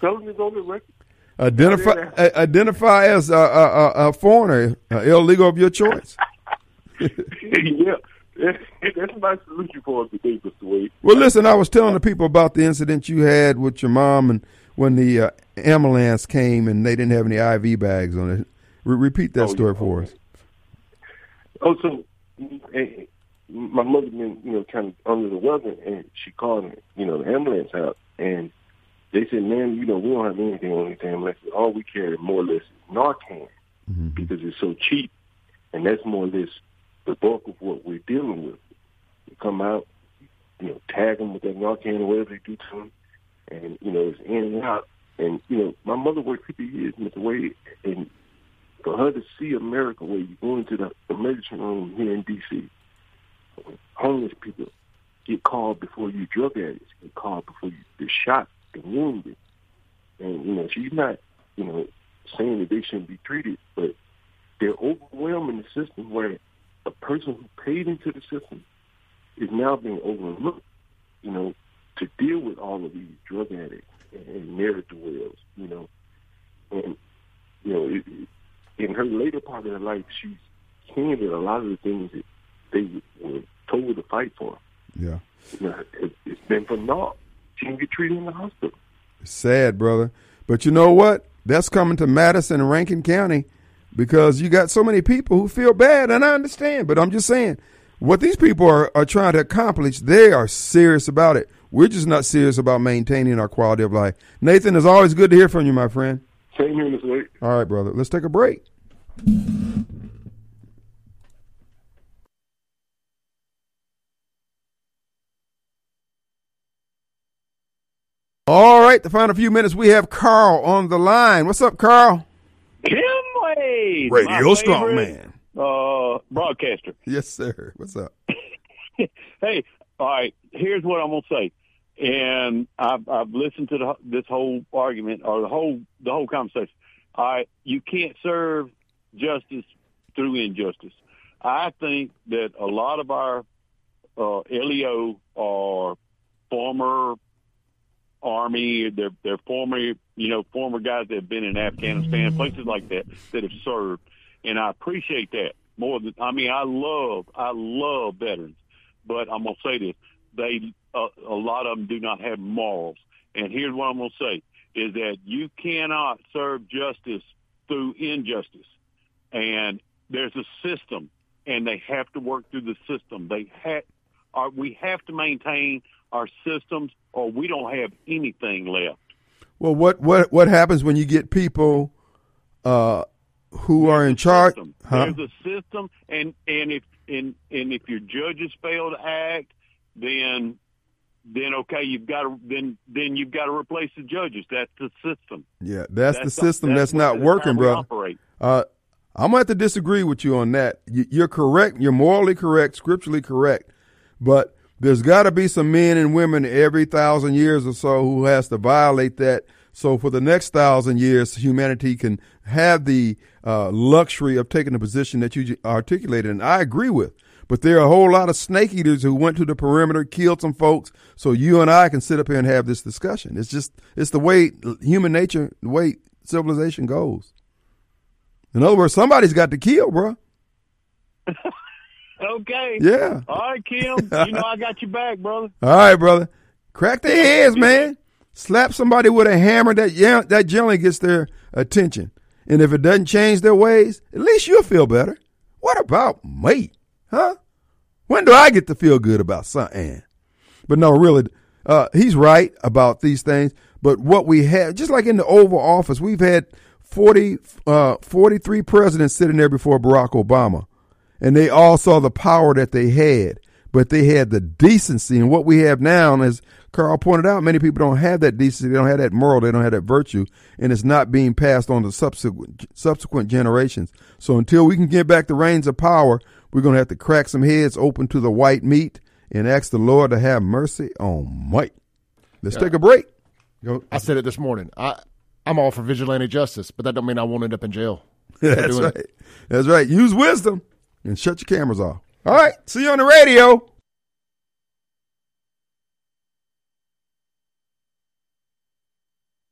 felonies on their record. Identify identify as a, a, a, a foreigner, uh, illegal of your choice. yeah. That's my solution for us today, Mr. Wade. Well, listen, I was telling the people about the incident you had with your mom and when the uh, ambulance came and they didn't have any IV bags on it. Re- repeat that Oh, story yeah. for us. Oh, so eh, my mother been, you know, kind of under the weather, and she called, you know, the ambulance out, and they said, "Man, you know, we don't have anything on this ambulance. All we carry, more or less, is Narcan because it's so cheap, and that's more or less the bulk of what we're dealing with. We come out, you know, tag them with that Narcan or whatever they do to them, and you know, it's in and out. And you know, my mother worked 50 years, Mr. Wade, and for her to see America where you go into the emergency room here in D.C., homeless people get called before you drug addicts, get called before you get shot and wounded. And, you know, she's not, you know, saying that they shouldn't be treated, but they're overwhelming the system where a person who paid into the system is now being overlooked, you know, to deal with all of these drug addicts and, and ne'er-do-wells, you know. And, you know, it, in her later part of her life, she's handed a lot of the things that they were told to fight for. Yeah. You know, it, it's been for naught. She didn't get treated in the hospital. Sad, brother. But you know what? That's coming to Madison and Rankin County because you got so many people who feel bad, and I understand. But I'm just saying, what these people are, are trying to accomplish, they are serious about it. We're just not serious about maintaining our quality of life. Nathan, it's always good to hear from you, my friend. Same here this week. All right, brother. Let's take a break. All right, the final few minutes, we have Carl on the line. What's up, Carl? Wade, Radio strong man. uh, broadcaster. Yes, sir. What's up? hey, all right. Here's what I'm gonna say, and I've, I've listened to the, this whole argument or the whole the whole conversation. All right, you can't serve justice through injustice. I think that a lot of our uh, LEO are former army, they're they're former you know former guys that have been in Afghanistan, places like that that have served, and I appreciate that more than I mean I love I love veterans, but I'm gonna say this: they uh, a lot of them do not have morals, and here's what I'm gonna say: is that you cannot serve justice through injustice, and there's a system, and they have to work through the system. They have are we have to maintain our systems, or we don't have anything left. Well, what what what happens when you get people uh, who are in charge? Huh? There's a system, and and if and and if your judges fail to act, then then okay, you've got to then then you've got to replace the judges. That's the system. Yeah, that's, That's the system that's that's, not working, bro. operate. Uh, I'm gonna have to disagree with you on that. You're correct. You're morally correct, scripturally correct, but there's got to be some men and women every thousand years or so who has to violate that. So for the next thousand years, humanity can have the uh, luxury of taking the position that you articulated, and I agree with. But there are a whole lot of snake eaters who went to the perimeter, killed some folks, so you and I can sit up here and have this discussion. It's just it's the way human nature, the way civilization goes. In other words, somebody's got to kill, bro. Okay. Yeah. All right, Kim. you know I got your back, brother. All right, brother. Crack their heads, man. Slap somebody with a hammer that yeah, that generally gets their attention. And if it doesn't change their ways, at least you'll feel better. What about me? Huh? When do I get to feel good about something? But no, really, uh, he's right about these things. But what we have, just like in the Oval Office, we've had 40, uh, 43 presidents sitting there before Barack Obama. And they all saw the power that they had, but they had the decency. And what we have now, as Carl pointed out, many people don't have that decency. They don't have that moral. They don't have that virtue. And it's not being passed on to subsequent, subsequent generations. So until we can get back the reins of power, we're going to have to crack some heads open to the white meat and ask the Lord to have mercy on Mike. Let's take a break. I said it this morning. I I'm all for vigilante justice, but that don't mean I won't end up in jail. That's right. it. That's right. Use wisdom and shut your cameras off. All right. See you on the radio.